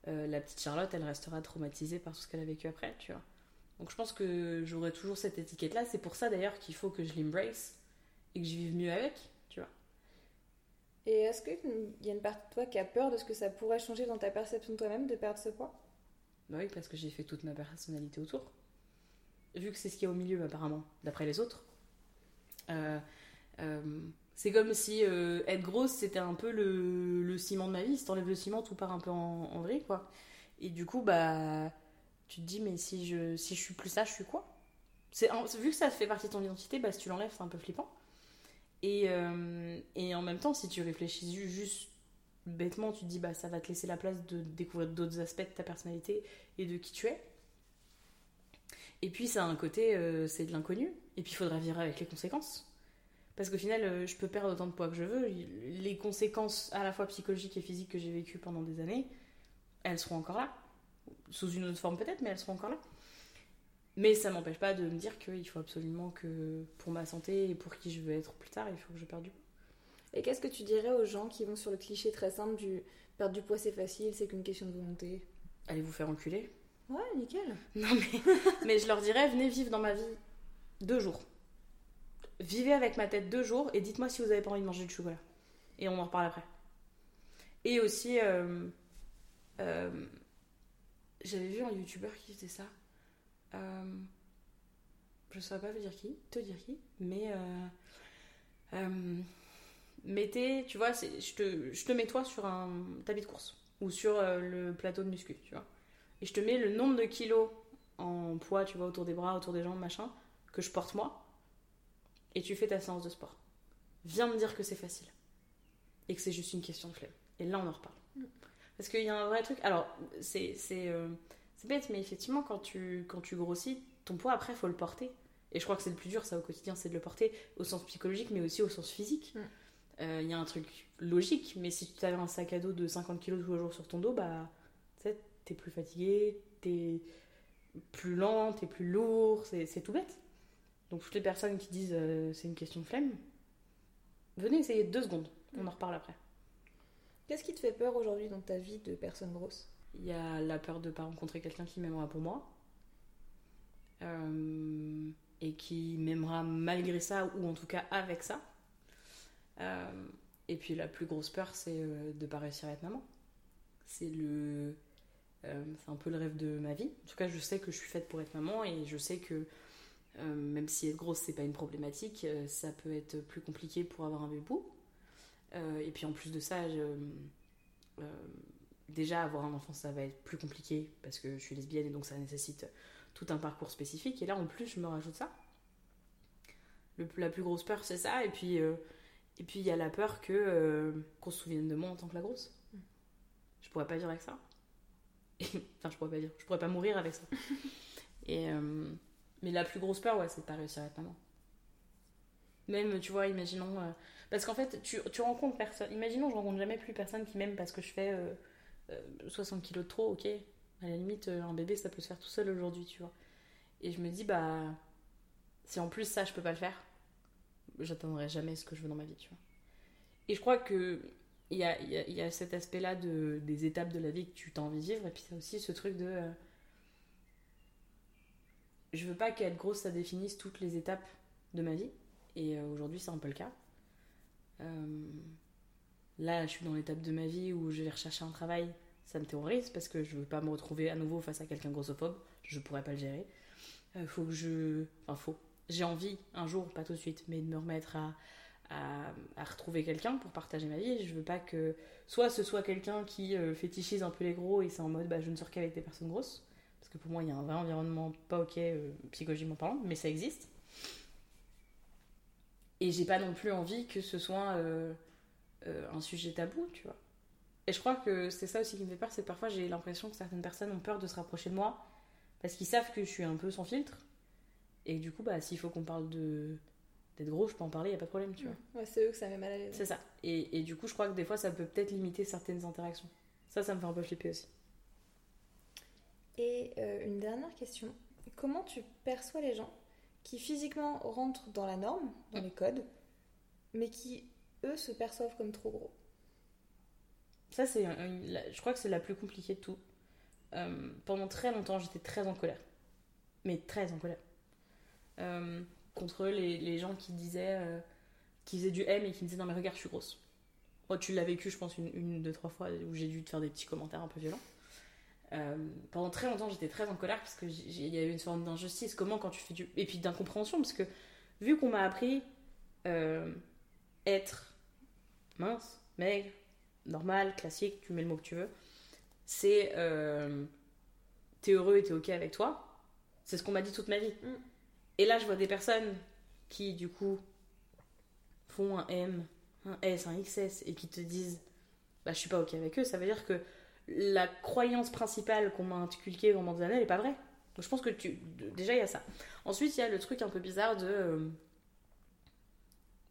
la petite Charlotte, elle restera traumatisée par tout ce qu'elle a vécu après, tu vois. Donc je pense que j'aurai toujours cette étiquette-là. C'est pour ça d'ailleurs qu'il faut que je l'embrace et que je vive mieux avec, tu vois. Et est-ce qu'il y a une partie de toi qui a peur de ce que ça pourrait changer dans ta perception de toi-même de perdre ce poids? Bah oui, parce que j'ai fait toute ma personnalité autour. Vu que c'est ce qu'il y a au milieu, apparemment, d'après les autres. Euh, euh, c'est comme si euh, être grosse, c'était un peu le, le ciment de ma vie. Si t'enlèves le ciment, tout part un peu en, en vrille, quoi. Et du coup, bah, tu te dis, mais si je, si je suis plus ça, je suis quoi? C'est, Vu que ça fait partie de ton identité, bah, si tu l'enlèves, c'est un peu flippant. Et, euh, et en même temps, si tu réfléchis ju- juste bêtement, tu te dis, bah, ça va te laisser la place de découvrir d'autres aspects de ta personnalité et de qui tu es. Et puis, ça a un côté, euh, c'est de l'inconnu. Et puis, il faudra vivre avec les conséquences. Parce qu'au final, euh, je peux perdre autant de poids que je veux. Les conséquences à la fois psychologiques et physiques que j'ai vécues pendant des années, elles seront encore là. Sous une autre forme peut-être, mais elles seront encore là. Mais ça m'empêche pas de me dire qu'il faut absolument que pour ma santé et pour qui je veux être plus tard, il faut que je perde du poids. Et qu'est-ce que tu dirais aux gens qui vont sur le cliché très simple du perdre du poids c'est facile, c'est qu'une question de volonté Allez vous faire enculer. Ouais, nickel. Non mais, mais je leur dirais, venez vivre dans ma vie deux jours. Vivez avec ma tête deux jours et dites-moi si vous avez pas envie de manger du chocolat. Et on en reparle après. Et aussi, euh, euh, j'avais vu un youtubeur qui faisait ça. Euh, je ne saurais pas vous dire qui, te dire qui, mais euh, euh, mettez, tu vois, je te, je te mets toi sur un tapis de course ou sur le plateau de muscu, tu vois. Et je te mets le nombre de kilos en poids, tu vois, autour des bras, autour des jambes, machin, que je porte moi. Et tu fais ta séance de sport. Viens me dire que c'est facile. Et que c'est juste une question de flemme. Et là, on en reparle. Parce qu'il y a un vrai truc. Alors, c'est euh, c'est bête, mais effectivement, quand tu, quand tu grossis, ton poids, après, faut le porter. Et je crois que c'est le plus dur, ça, au quotidien, c'est de le porter au sens psychologique, mais aussi au sens physique. Mm. Euh, Il y a un truc logique, mais si tu avais un sac à dos de 50 kilos tous les jours sur ton dos, bah, tu sais, t'es plus fatigué, t'es plus lent, t'es plus lourd, c'est c'est tout bête. Donc toutes les personnes qui disent euh, c'est une question de flemme, venez essayer deux secondes, on en reparle après. Qu'est-ce qui te fait peur aujourd'hui dans ta vie de personne grosse? Il y a la peur de ne pas rencontrer quelqu'un qui m'aimera pour moi. Euh, et qui m'aimera malgré ça, ou en tout cas avec ça. Euh, et puis la plus grosse peur, c'est euh, de ne pas réussir à être maman. C'est un peu le rêve de ma vie. En tout cas, je sais que je suis faite pour être maman et je sais que même si être grosse, c'est pas une problématique, ça peut être plus compliqué pour avoir un bébou. Euh, et puis en plus de ça, je- euh, déjà avoir un enfant ça va être plus compliqué parce que je suis lesbienne et donc ça nécessite tout un parcours spécifique. Et là en plus je me rajoute ça. Le- la plus grosse peur c'est ça. Et puis euh, et puis il y a la peur que euh, qu'on se souvienne de moi en tant que la grosse. Je pourrais pas vivre avec ça. Et- enfin je pourrais pas vivre. Je pourrais pas mourir avec ça. Et euh, mais la plus grosse peur ouais c'est de pas réussir à être maman. Même tu vois imaginons parce qu'en fait tu, rencontres personne imaginons je rencontre jamais plus personne qui m'aime parce que je fais euh, euh, 60 kilos de trop, ok. À la limite, euh, un bébé, ça peut se faire tout seul aujourd'hui, tu vois. Et je me dis, bah, si en plus ça, je peux pas le faire, j'atteindrai jamais ce que je veux dans ma vie, tu vois. Et je crois que il y a, cet aspect-là de, des étapes de la vie que tu t'as envie de vivre, et puis c'est aussi ce truc de. euh, je veux pas qu'être grosse, ça définisse toutes les étapes de ma vie. Et euh, aujourd'hui, c'est un peu le cas. Euh, Là, je suis dans l'étape de ma vie où je vais rechercher un travail. Ça me terrorise parce que je veux pas me retrouver à nouveau face à quelqu'un grossophobe. Je pourrais pas le gérer. Euh, faut que je. Enfin, faut. J'ai envie, un jour, pas tout de suite, mais de me remettre à, à, à retrouver quelqu'un pour partager ma vie. Je veux pas que. Soit ce soit quelqu'un qui euh, fétichise un peu les gros et c'est en mode bah, je ne sors qu'avec des personnes grosses. Parce que pour moi, il y a un vrai environnement pas ok, euh, psychologiquement parlant, mais ça existe. Et j'ai pas non plus envie que ce soit. euh, euh, un sujet tabou, tu vois. Et je crois que c'est ça aussi qui me fait peur, c'est que parfois j'ai l'impression que certaines personnes ont peur de se rapprocher de moi parce qu'ils savent que je suis un peu sans filtre. Et du coup, bah, s'il faut qu'on parle de d'être gros, je peux en parler, y a pas de problème, tu vois. Ouais, c'est eux que ça met mal à l'aise. C'est ça. Et, et du coup, je crois que des fois, ça peut peut-être limiter certaines interactions. Ça, ça me fait un peu flipper aussi. Et euh, une dernière question. Comment tu perçois les gens qui physiquement rentrent dans la norme, dans les codes, mais qui, eux, se perçoivent comme trop gros Ça, c'est je crois que c'est la plus compliquée de tout. Euh, pendant très longtemps, j'étais très en colère. mais très en colère. Euh, contre les, gens qui disaient, euh, qui faisaient du M et qui me disaient non mais regarde, je suis grosse. Moi, tu l'as vécu, je pense, une, une, deux, trois fois où j'ai dû te faire des petits commentaires un peu violents. Euh, pendant très longtemps, j'étais très en colère parce qu'il y a eu une forme d'injustice. Comment, quand tu fais du. Et puis d'incompréhension, parce que vu qu'on m'a appris euh, être mince, maigre, normal, classique, tu mets le mot que tu veux, c'est. Euh, t'es heureux et t'es ok avec toi. C'est ce qu'on m'a dit toute ma vie. Mm. Et là, je vois des personnes qui, du coup, font un M, un S, un XS et qui te disent bah, je suis pas ok avec eux. Ça veut dire que la croyance principale qu'on m'a inculquée pendant des années, elle est pas vraie. Donc je pense que tu. Déjà, il y a ça. Ensuite, il y a le truc un peu bizarre de. euh,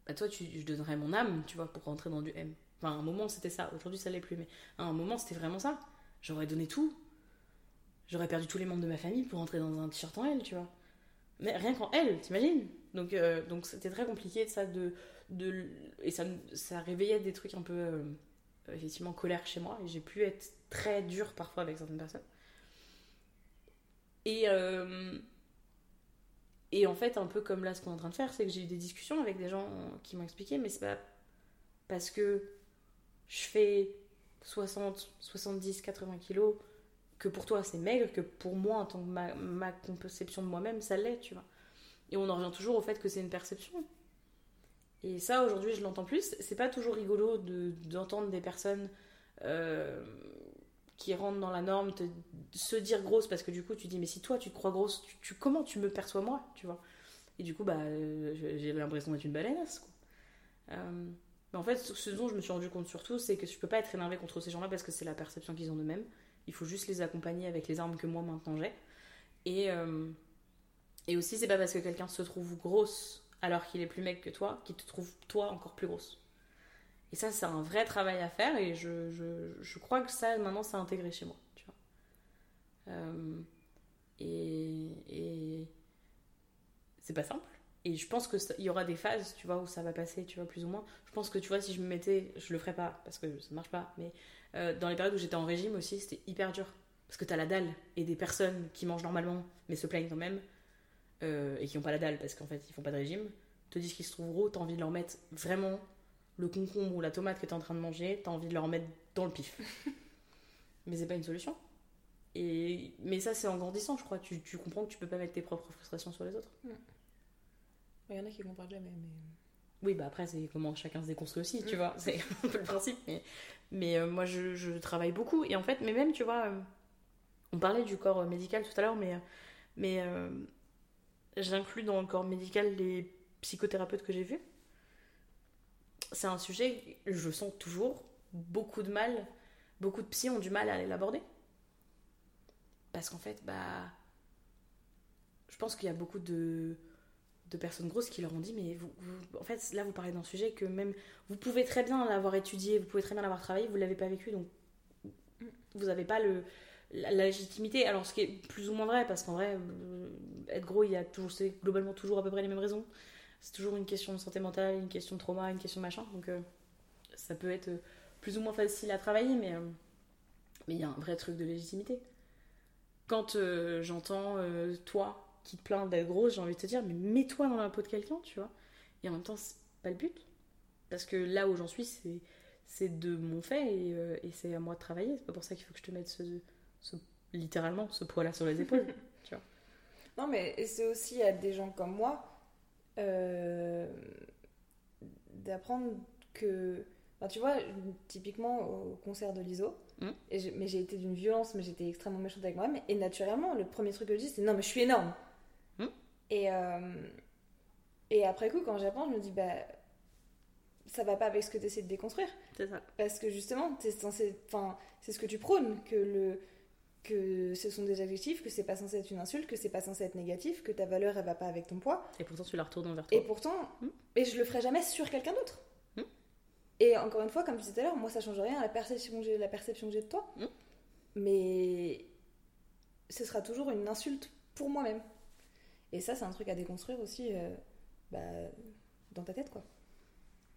Bah, toi, tu... je donnerais mon âme, tu vois, pour rentrer dans du M. Enfin, à un moment, c'était ça. Aujourd'hui, ça l'est plus. Mais à un moment, c'était vraiment ça. J'aurais donné tout. J'aurais perdu tous les membres de ma famille pour rentrer dans un t-shirt en L, tu vois. Mais rien qu'en L, t'imagines? Donc, euh, donc c'était très compliqué, ça, de. de... Et ça, ça réveillait des trucs un peu. euh, effectivement, colère chez moi. Et j'ai pu être très dure parfois avec certaines personnes. Et. euh, Et en fait, un peu comme là, ce qu'on est en train de faire, c'est que j'ai eu des discussions avec des gens qui m'ont expliqué, mais c'est pas parce que je fais 60, 70, 80 kilos que pour toi c'est maigre, que pour moi, en tant que ma, ma conception de moi-même, ça l'est, tu vois. Et on en revient toujours au fait que c'est une perception. Et ça, aujourd'hui, je l'entends plus. C'est pas toujours rigolo de- d'entendre des personnes euh, qui rentrent dans la norme te, se dire grosse parce que du coup, tu dis, mais si toi, tu te crois grosse, tu, comment tu me perçois moi, tu vois? Et du coup, bah, euh, j'ai l'impression d'être une balaineuse, quoi. Euh, mais en fait, ce dont je me suis rendu compte surtout, c'est que je peux pas être énervée contre ces gens-là parce que c'est la perception qu'ils ont d'eux-mêmes. Il faut juste les accompagner avec les armes que moi maintenant j'ai. Et, euh, et aussi, c'est pas parce que quelqu'un se trouve grosse alors qu'il est plus mec que toi qu'il te trouve toi encore plus grosse. Et ça, c'est un vrai travail à faire et je, je, crois que ça, maintenant, c'est intégré chez moi. Euh, et et c'est pas simple. Et je pense qu'il y aura des phases, tu vois, où ça va passer, tu vois, plus ou moins. Je pense que, tu vois, si je me mettais, je le ferais pas, parce que ça marche pas, mais euh, dans les périodes où j'étais en régime aussi, c'était hyper dur. Parce que t'as la dalle, et des personnes qui mangent normalement, mais se plaignent quand même, euh, et qui ont pas la dalle, parce qu'en fait, ils font pas de régime, te disent qu'ils se trouvent gros, t'as envie de leur mettre vraiment le concombre ou la tomate que t'es en train de manger, t'as envie de leur mettre dans le pif. mais c'est pas une solution. Et... Mais ça, c'est en grandissant, je crois. Tu, tu comprends que tu peux pas mettre tes propres frustrations sur les autres. Il y en a qui comparent jamais, mais. Oui, bah après, c'est comment chacun se déconstruit aussi, tu vois. C'est un peu le principe. Mais, mais euh, moi, je, je travaille beaucoup. Et en fait, mais même, tu vois, euh, on parlait du corps médical tout à l'heure, mais, mais euh, j'inclus dans le corps médical les psychothérapeutes que j'ai vus. C'est un sujet, je sens toujours beaucoup de mal, beaucoup de psy ont du mal à l'aborder. Parce qu'en fait, bah. Je pense qu'il y a beaucoup de personnes grosses qui leur ont dit mais en fait là vous parlez d'un sujet que même vous pouvez très bien l'avoir étudié vous pouvez très bien l'avoir travaillé vous l'avez pas vécu donc vous avez pas la légitimité alors ce qui est plus ou moins vrai parce qu'en vrai euh, être gros il y a toujours c'est globalement toujours à peu près les mêmes raisons c'est toujours une question de santé mentale une question de trauma une question de machin donc euh, ça peut être euh, plus ou moins facile à travailler mais euh, mais il y a un vrai truc de légitimité quand euh, j'entends toi qui te plaint d'être grosse, j'ai envie de te dire, mais mets-toi dans la peau de quelqu'un, tu vois. Et en même temps, c'est pas le but. Parce que là où j'en suis, c'est, c'est de mon fait et, et c'est à moi de travailler. C'est pas pour ça qu'il faut que je te mette ce, ce- littéralement ce poids-là sur les épaules. Non, mais c'est aussi à des gens comme moi d'apprendre que. Enfin, tu vois, typiquement au concert de l'ISO, et j'ai- mais j'ai été d'une violence, mais j'étais extrêmement méchante avec moi-même, et naturellement, le premier truc que je dis, c'est non, mais je suis énorme. Mhm. Et, euh, et après coup, quand j'apprends, je me dis, bah, ça va pas avec ce que tu essaies de déconstruire. c'est ça. Parce que justement, t'es censé, enfin, c'est ce que tu prônes, que le, que ce sont des adjectifs, que c'est pas censé être une insulte, que c'est pas censé être négatif, que ta valeur elle va pas avec ton poids. Et pourtant, tu la retournes vers toi. Et pourtant, Mm. et je le ferai jamais sur quelqu'un d'autre. Mm. Et encore une fois, comme tu disais tout à l'heure, moi ça change rien à la perception que j'ai, la perception que j'ai de toi. Mm. Mais ce sera toujours une insulte pour moi-même. Et ça, c'est un truc à déconstruire aussi, euh, bah, dans ta tête, quoi.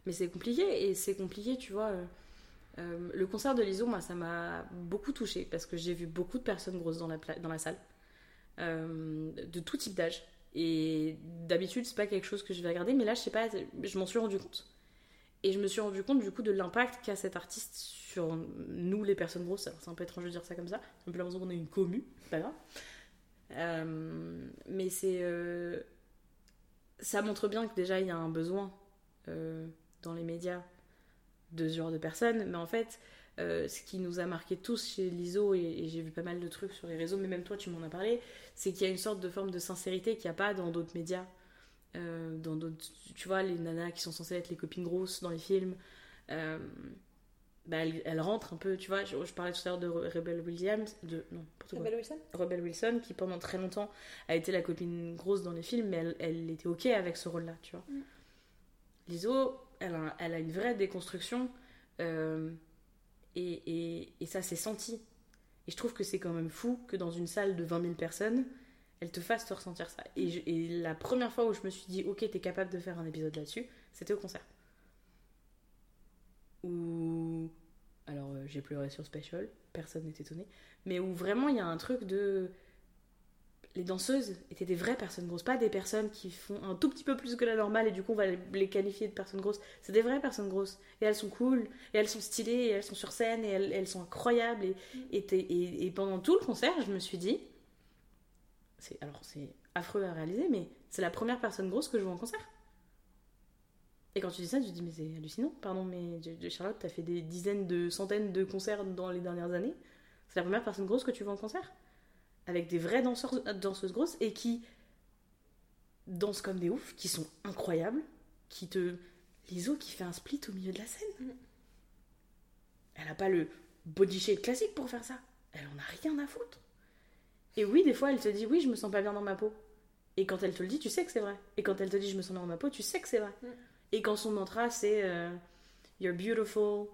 Mais c'est compliqué, et c'est compliqué, tu vois. euh, euh, le concert de l'ISO, moi, ça m'a beaucoup touchée parce que j'ai vu beaucoup de personnes grosses dans la, salle. euh, de tout type d'âge. Et d'habitude, c'est pas quelque chose que je vais regarder, mais là, je sais pas, je m'en suis rendu compte. Et je me suis rendu compte du coup de l'impact qu'a cet artiste sur nous, les personnes grosses. C'est un peu étrange de dire ça comme ça. Un peu l'impression qu'on est une commu, pas grave. Euh, mais c'est. ça montre bien que déjà il y a un besoin dans les médias de ce genre de personnes. Mais en fait, euh, ce qui nous a marqué tous chez l'ISO, et, et j'ai vu pas mal de trucs sur les réseaux, mais même toi tu m'en as parlé, c'est qu'il y a une sorte de forme de sincérité qu'il n'y a pas dans d'autres médias. Euh, dans d'autres, tu vois, les nanas qui sont censées être les copines grosses dans les films, euh, bah, elles, elles rentrent un peu, tu vois. Je, je parlais tout à l'heure de Re- Rebel Williams, de non. Rebel Wilson? Rebel Wilson, qui pendant très longtemps a été la copine grosse dans les films, mais elle, elle était ok avec ce rôle-là, tu vois. Mm. Liso, elle a, une vraie déconstruction, euh, et, ça s'est senti. Et je trouve que c'est quand même fou que dans une salle de 20 000 personnes, elle te fasse te ressentir ça. Et la première fois où je me suis dit, ok, t'es capable de faire un épisode là-dessus, c'était au concert. Où. Alors, euh, j'ai pleuré sur Special, personne n'est étonné. Mais où vraiment il y a un truc de. Les danseuses étaient des vraies personnes grosses, pas des personnes qui font un tout petit peu plus que la normale et du coup on va les qualifier de personnes grosses. C'est des vraies personnes grosses. Et elles sont cool, et elles sont stylées, et elles sont sur scène, et elles, sont incroyables. Et, pendant tout le concert, je me suis dit. c'est Alors c'est affreux à réaliser, mais c'est la première personne grosse que je vois en concert. Et quand tu dis ça, tu te dis, mais c'est hallucinant, pardon, mais Charlotte, t'as fait des dizaines de centaines de concerts dans les dernières années. C'est la première personne grosse que tu vois en concert. Avec des vraies danseurs, danseuses grosses et qui dansent comme des oufs, qui sont incroyables, qui te. Liso qui fait un split au milieu de la scène. Mm. Elle a pas le body shape classique pour faire ça. Elle en a rien à foutre. Et oui, des fois, elle te dit, oui, je me sens pas bien dans ma peau. Et quand elle te le dit, tu sais que c'est vrai. Et quand elle te dit, je me sens bien dans ma peau, tu sais que c'est vrai. Mm. Et quand son mantra, c'est euh, You're beautiful,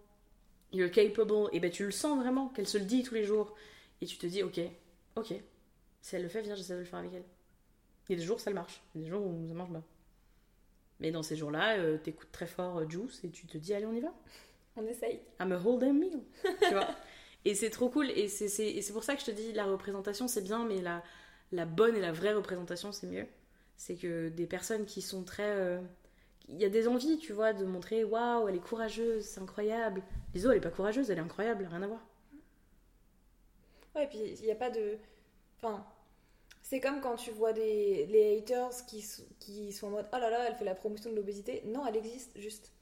you're capable, et ben tu le sens vraiment, qu'elle se le dit tous les jours. Et tu te dis, ok, ok, si elle le fait, viens, j'essaie de le faire avec elle. Il y a des jours, ça le marche. Il y a des jours où ça marche pas. Mais dans ces jours-là, euh, t'écoutes très fort euh, Juice et tu te dis, allez, on y va. On essaye. I'm a whole damn meal. tu vois Et c'est trop cool. Et c'est- pour ça que je te dis, la représentation, c'est bien, mais la, la bonne et la vraie représentation, c'est mieux. C'est que des personnes qui sont très. euh, Il y a des envies, tu vois, de montrer waouh, elle est courageuse, c'est incroyable. Liso, elle est pas courageuse, elle est incroyable, rien à voir. Ouais, et puis il n'y a pas de. Enfin, c'est comme quand tu vois des les haters qui, qui sont en mode oh là là, elle fait la promotion de l'obésité. Non, elle existe juste.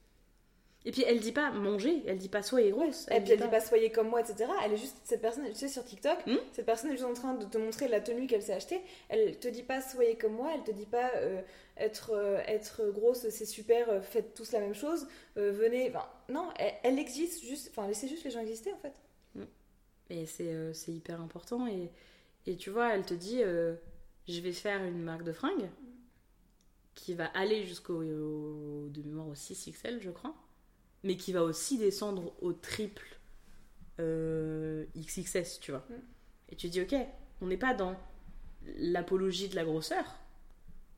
Et puis elle dit pas manger, elle dit pas soyez grosse. Et puis elle dit pas soyez comme moi, etc. Elle est juste cette personne, tu sais, sur TikTok, Hmm. cette personne est juste en train de te montrer la tenue qu'elle s'est achetée. Elle te dit pas soyez comme moi, elle te dit pas euh, être, euh, être grosse, c'est super, euh, faites tous la même chose, venez. Enfin, non, elle, elle existe juste, enfin, laissez juste les gens exister en fait. Et c'est euh, c'est hyper important. Et, et tu vois, elle te dit euh, je vais faire une marque de fringues qui va aller jusqu'au au- de mémoire au 6XL, je crois, mais qui va aussi descendre au triple euh, XXS, tu vois. Mm. Et tu dis ok, on n'est pas dans l'apologie de la grosseur,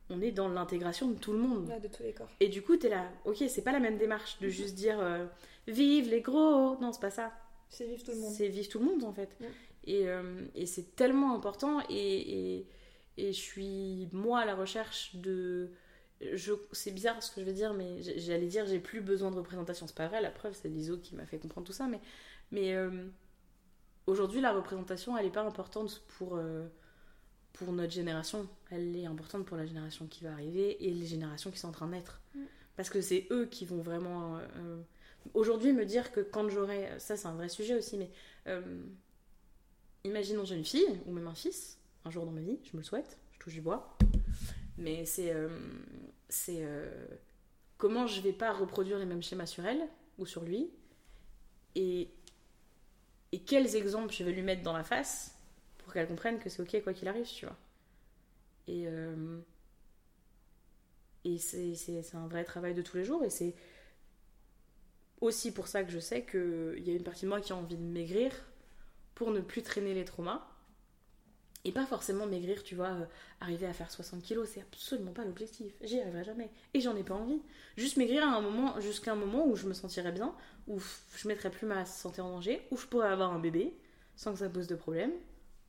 on est dans l'intégration de tout le monde. Ouais, de tous les corps. Et du coup, t'es là, ok, c'est pas la même démarche de juste dire euh, vive les gros, non, c'est pas ça. C'est vivre tout le monde. C'est vivre tout le monde en fait. Et, euh, et c'est tellement important et, et, et je suis moi à la recherche de... Je, c'est bizarre ce que je vais dire, mais j'allais dire j'ai plus besoin de représentation. C'est pas vrai, la preuve c'est l'ISO qui m'a fait comprendre tout ça. Mais, mais euh, aujourd'hui la représentation elle est pas importante pour, euh, pour notre génération. Elle est importante pour la génération qui va arriver et les générations qui sont en train de naître. Mm. Parce que c'est eux qui vont vraiment... aujourd'hui me dire que quand j'aurai... Ça c'est un vrai sujet aussi, mais... euh, imaginons j'ai une fille ou même un fils un jour dans ma vie, je me le souhaite, je touche du bois. Mais c'est euh, c'est euh, comment je vais pas reproduire les mêmes schémas sur elle ou sur lui et et quels exemples je vais lui mettre dans la face pour qu'elle comprenne que c'est ok quoi qu'il arrive, tu vois. Et euh, et c'est un vrai travail de tous les jours et c'est aussi pour ça que je sais qu'il y a une partie de moi qui a envie de maigrir pour ne plus traîner les traumas. Et pas forcément maigrir, tu vois, euh, arriver à faire 60 kilos, c'est absolument pas l'objectif. J'y arriverai jamais. Et j'en ai pas envie. Juste maigrir à un moment, jusqu'à un moment où je me sentirais bien, où je mettrais plus ma santé en danger, où je pourrais avoir un bébé sans que ça pose de problème.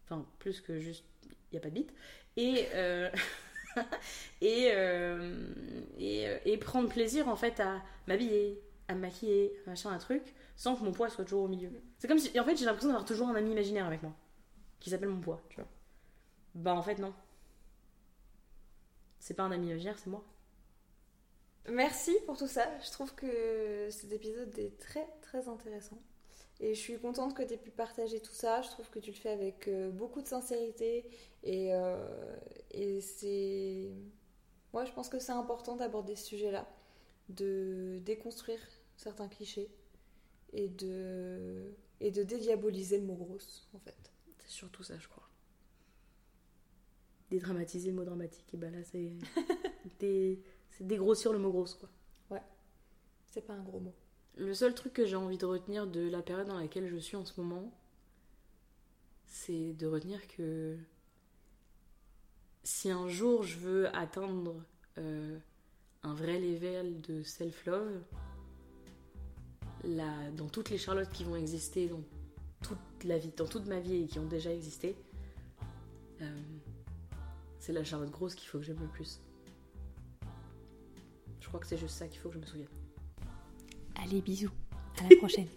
Enfin, plus que juste il n'y a pas de bite. Et, euh, et, euh, et, et prendre plaisir en fait à m'habiller, maquiller, machin, un truc, sans que mon poids soit toujours au milieu. C'est comme si, en fait, j'ai l'impression d'avoir toujours un ami imaginaire avec moi, qui s'appelle mon poids, tu vois. Bah en fait non. C'est pas un ami imaginaire, c'est moi. Merci pour tout ça. Je trouve que cet épisode est très très intéressant. Et je suis contente que tu aies pu partager tout ça. Je trouve que tu le fais avec euh, beaucoup de sincérité. Et, euh, et c'est. Moi, je pense que c'est important d'aborder ce sujet-là. De déconstruire certains clichés. Et de. Et de dédiaboliser le mot grosse, en fait. C'est surtout ça, je crois. Dédramatiser le mot dramatique, et bah là, c'est. des... C'est dégrossir le mot grosse, quoi. C'est pas un gros mot. Le seul truc que j'ai envie de retenir de la période dans laquelle je suis en ce moment, c'est de retenir que si un jour je veux atteindre euh, un vrai level de self-love, là, dans toutes les Charlottes qui vont exister, dans toute la vie, dans toute ma vie et qui ont déjà existé, euh, c'est la Charlotte grosse qu'il faut que j'aime le plus. Je crois que c'est juste ça qu'il faut que je me souvienne. Allez, bisous. À la prochaine.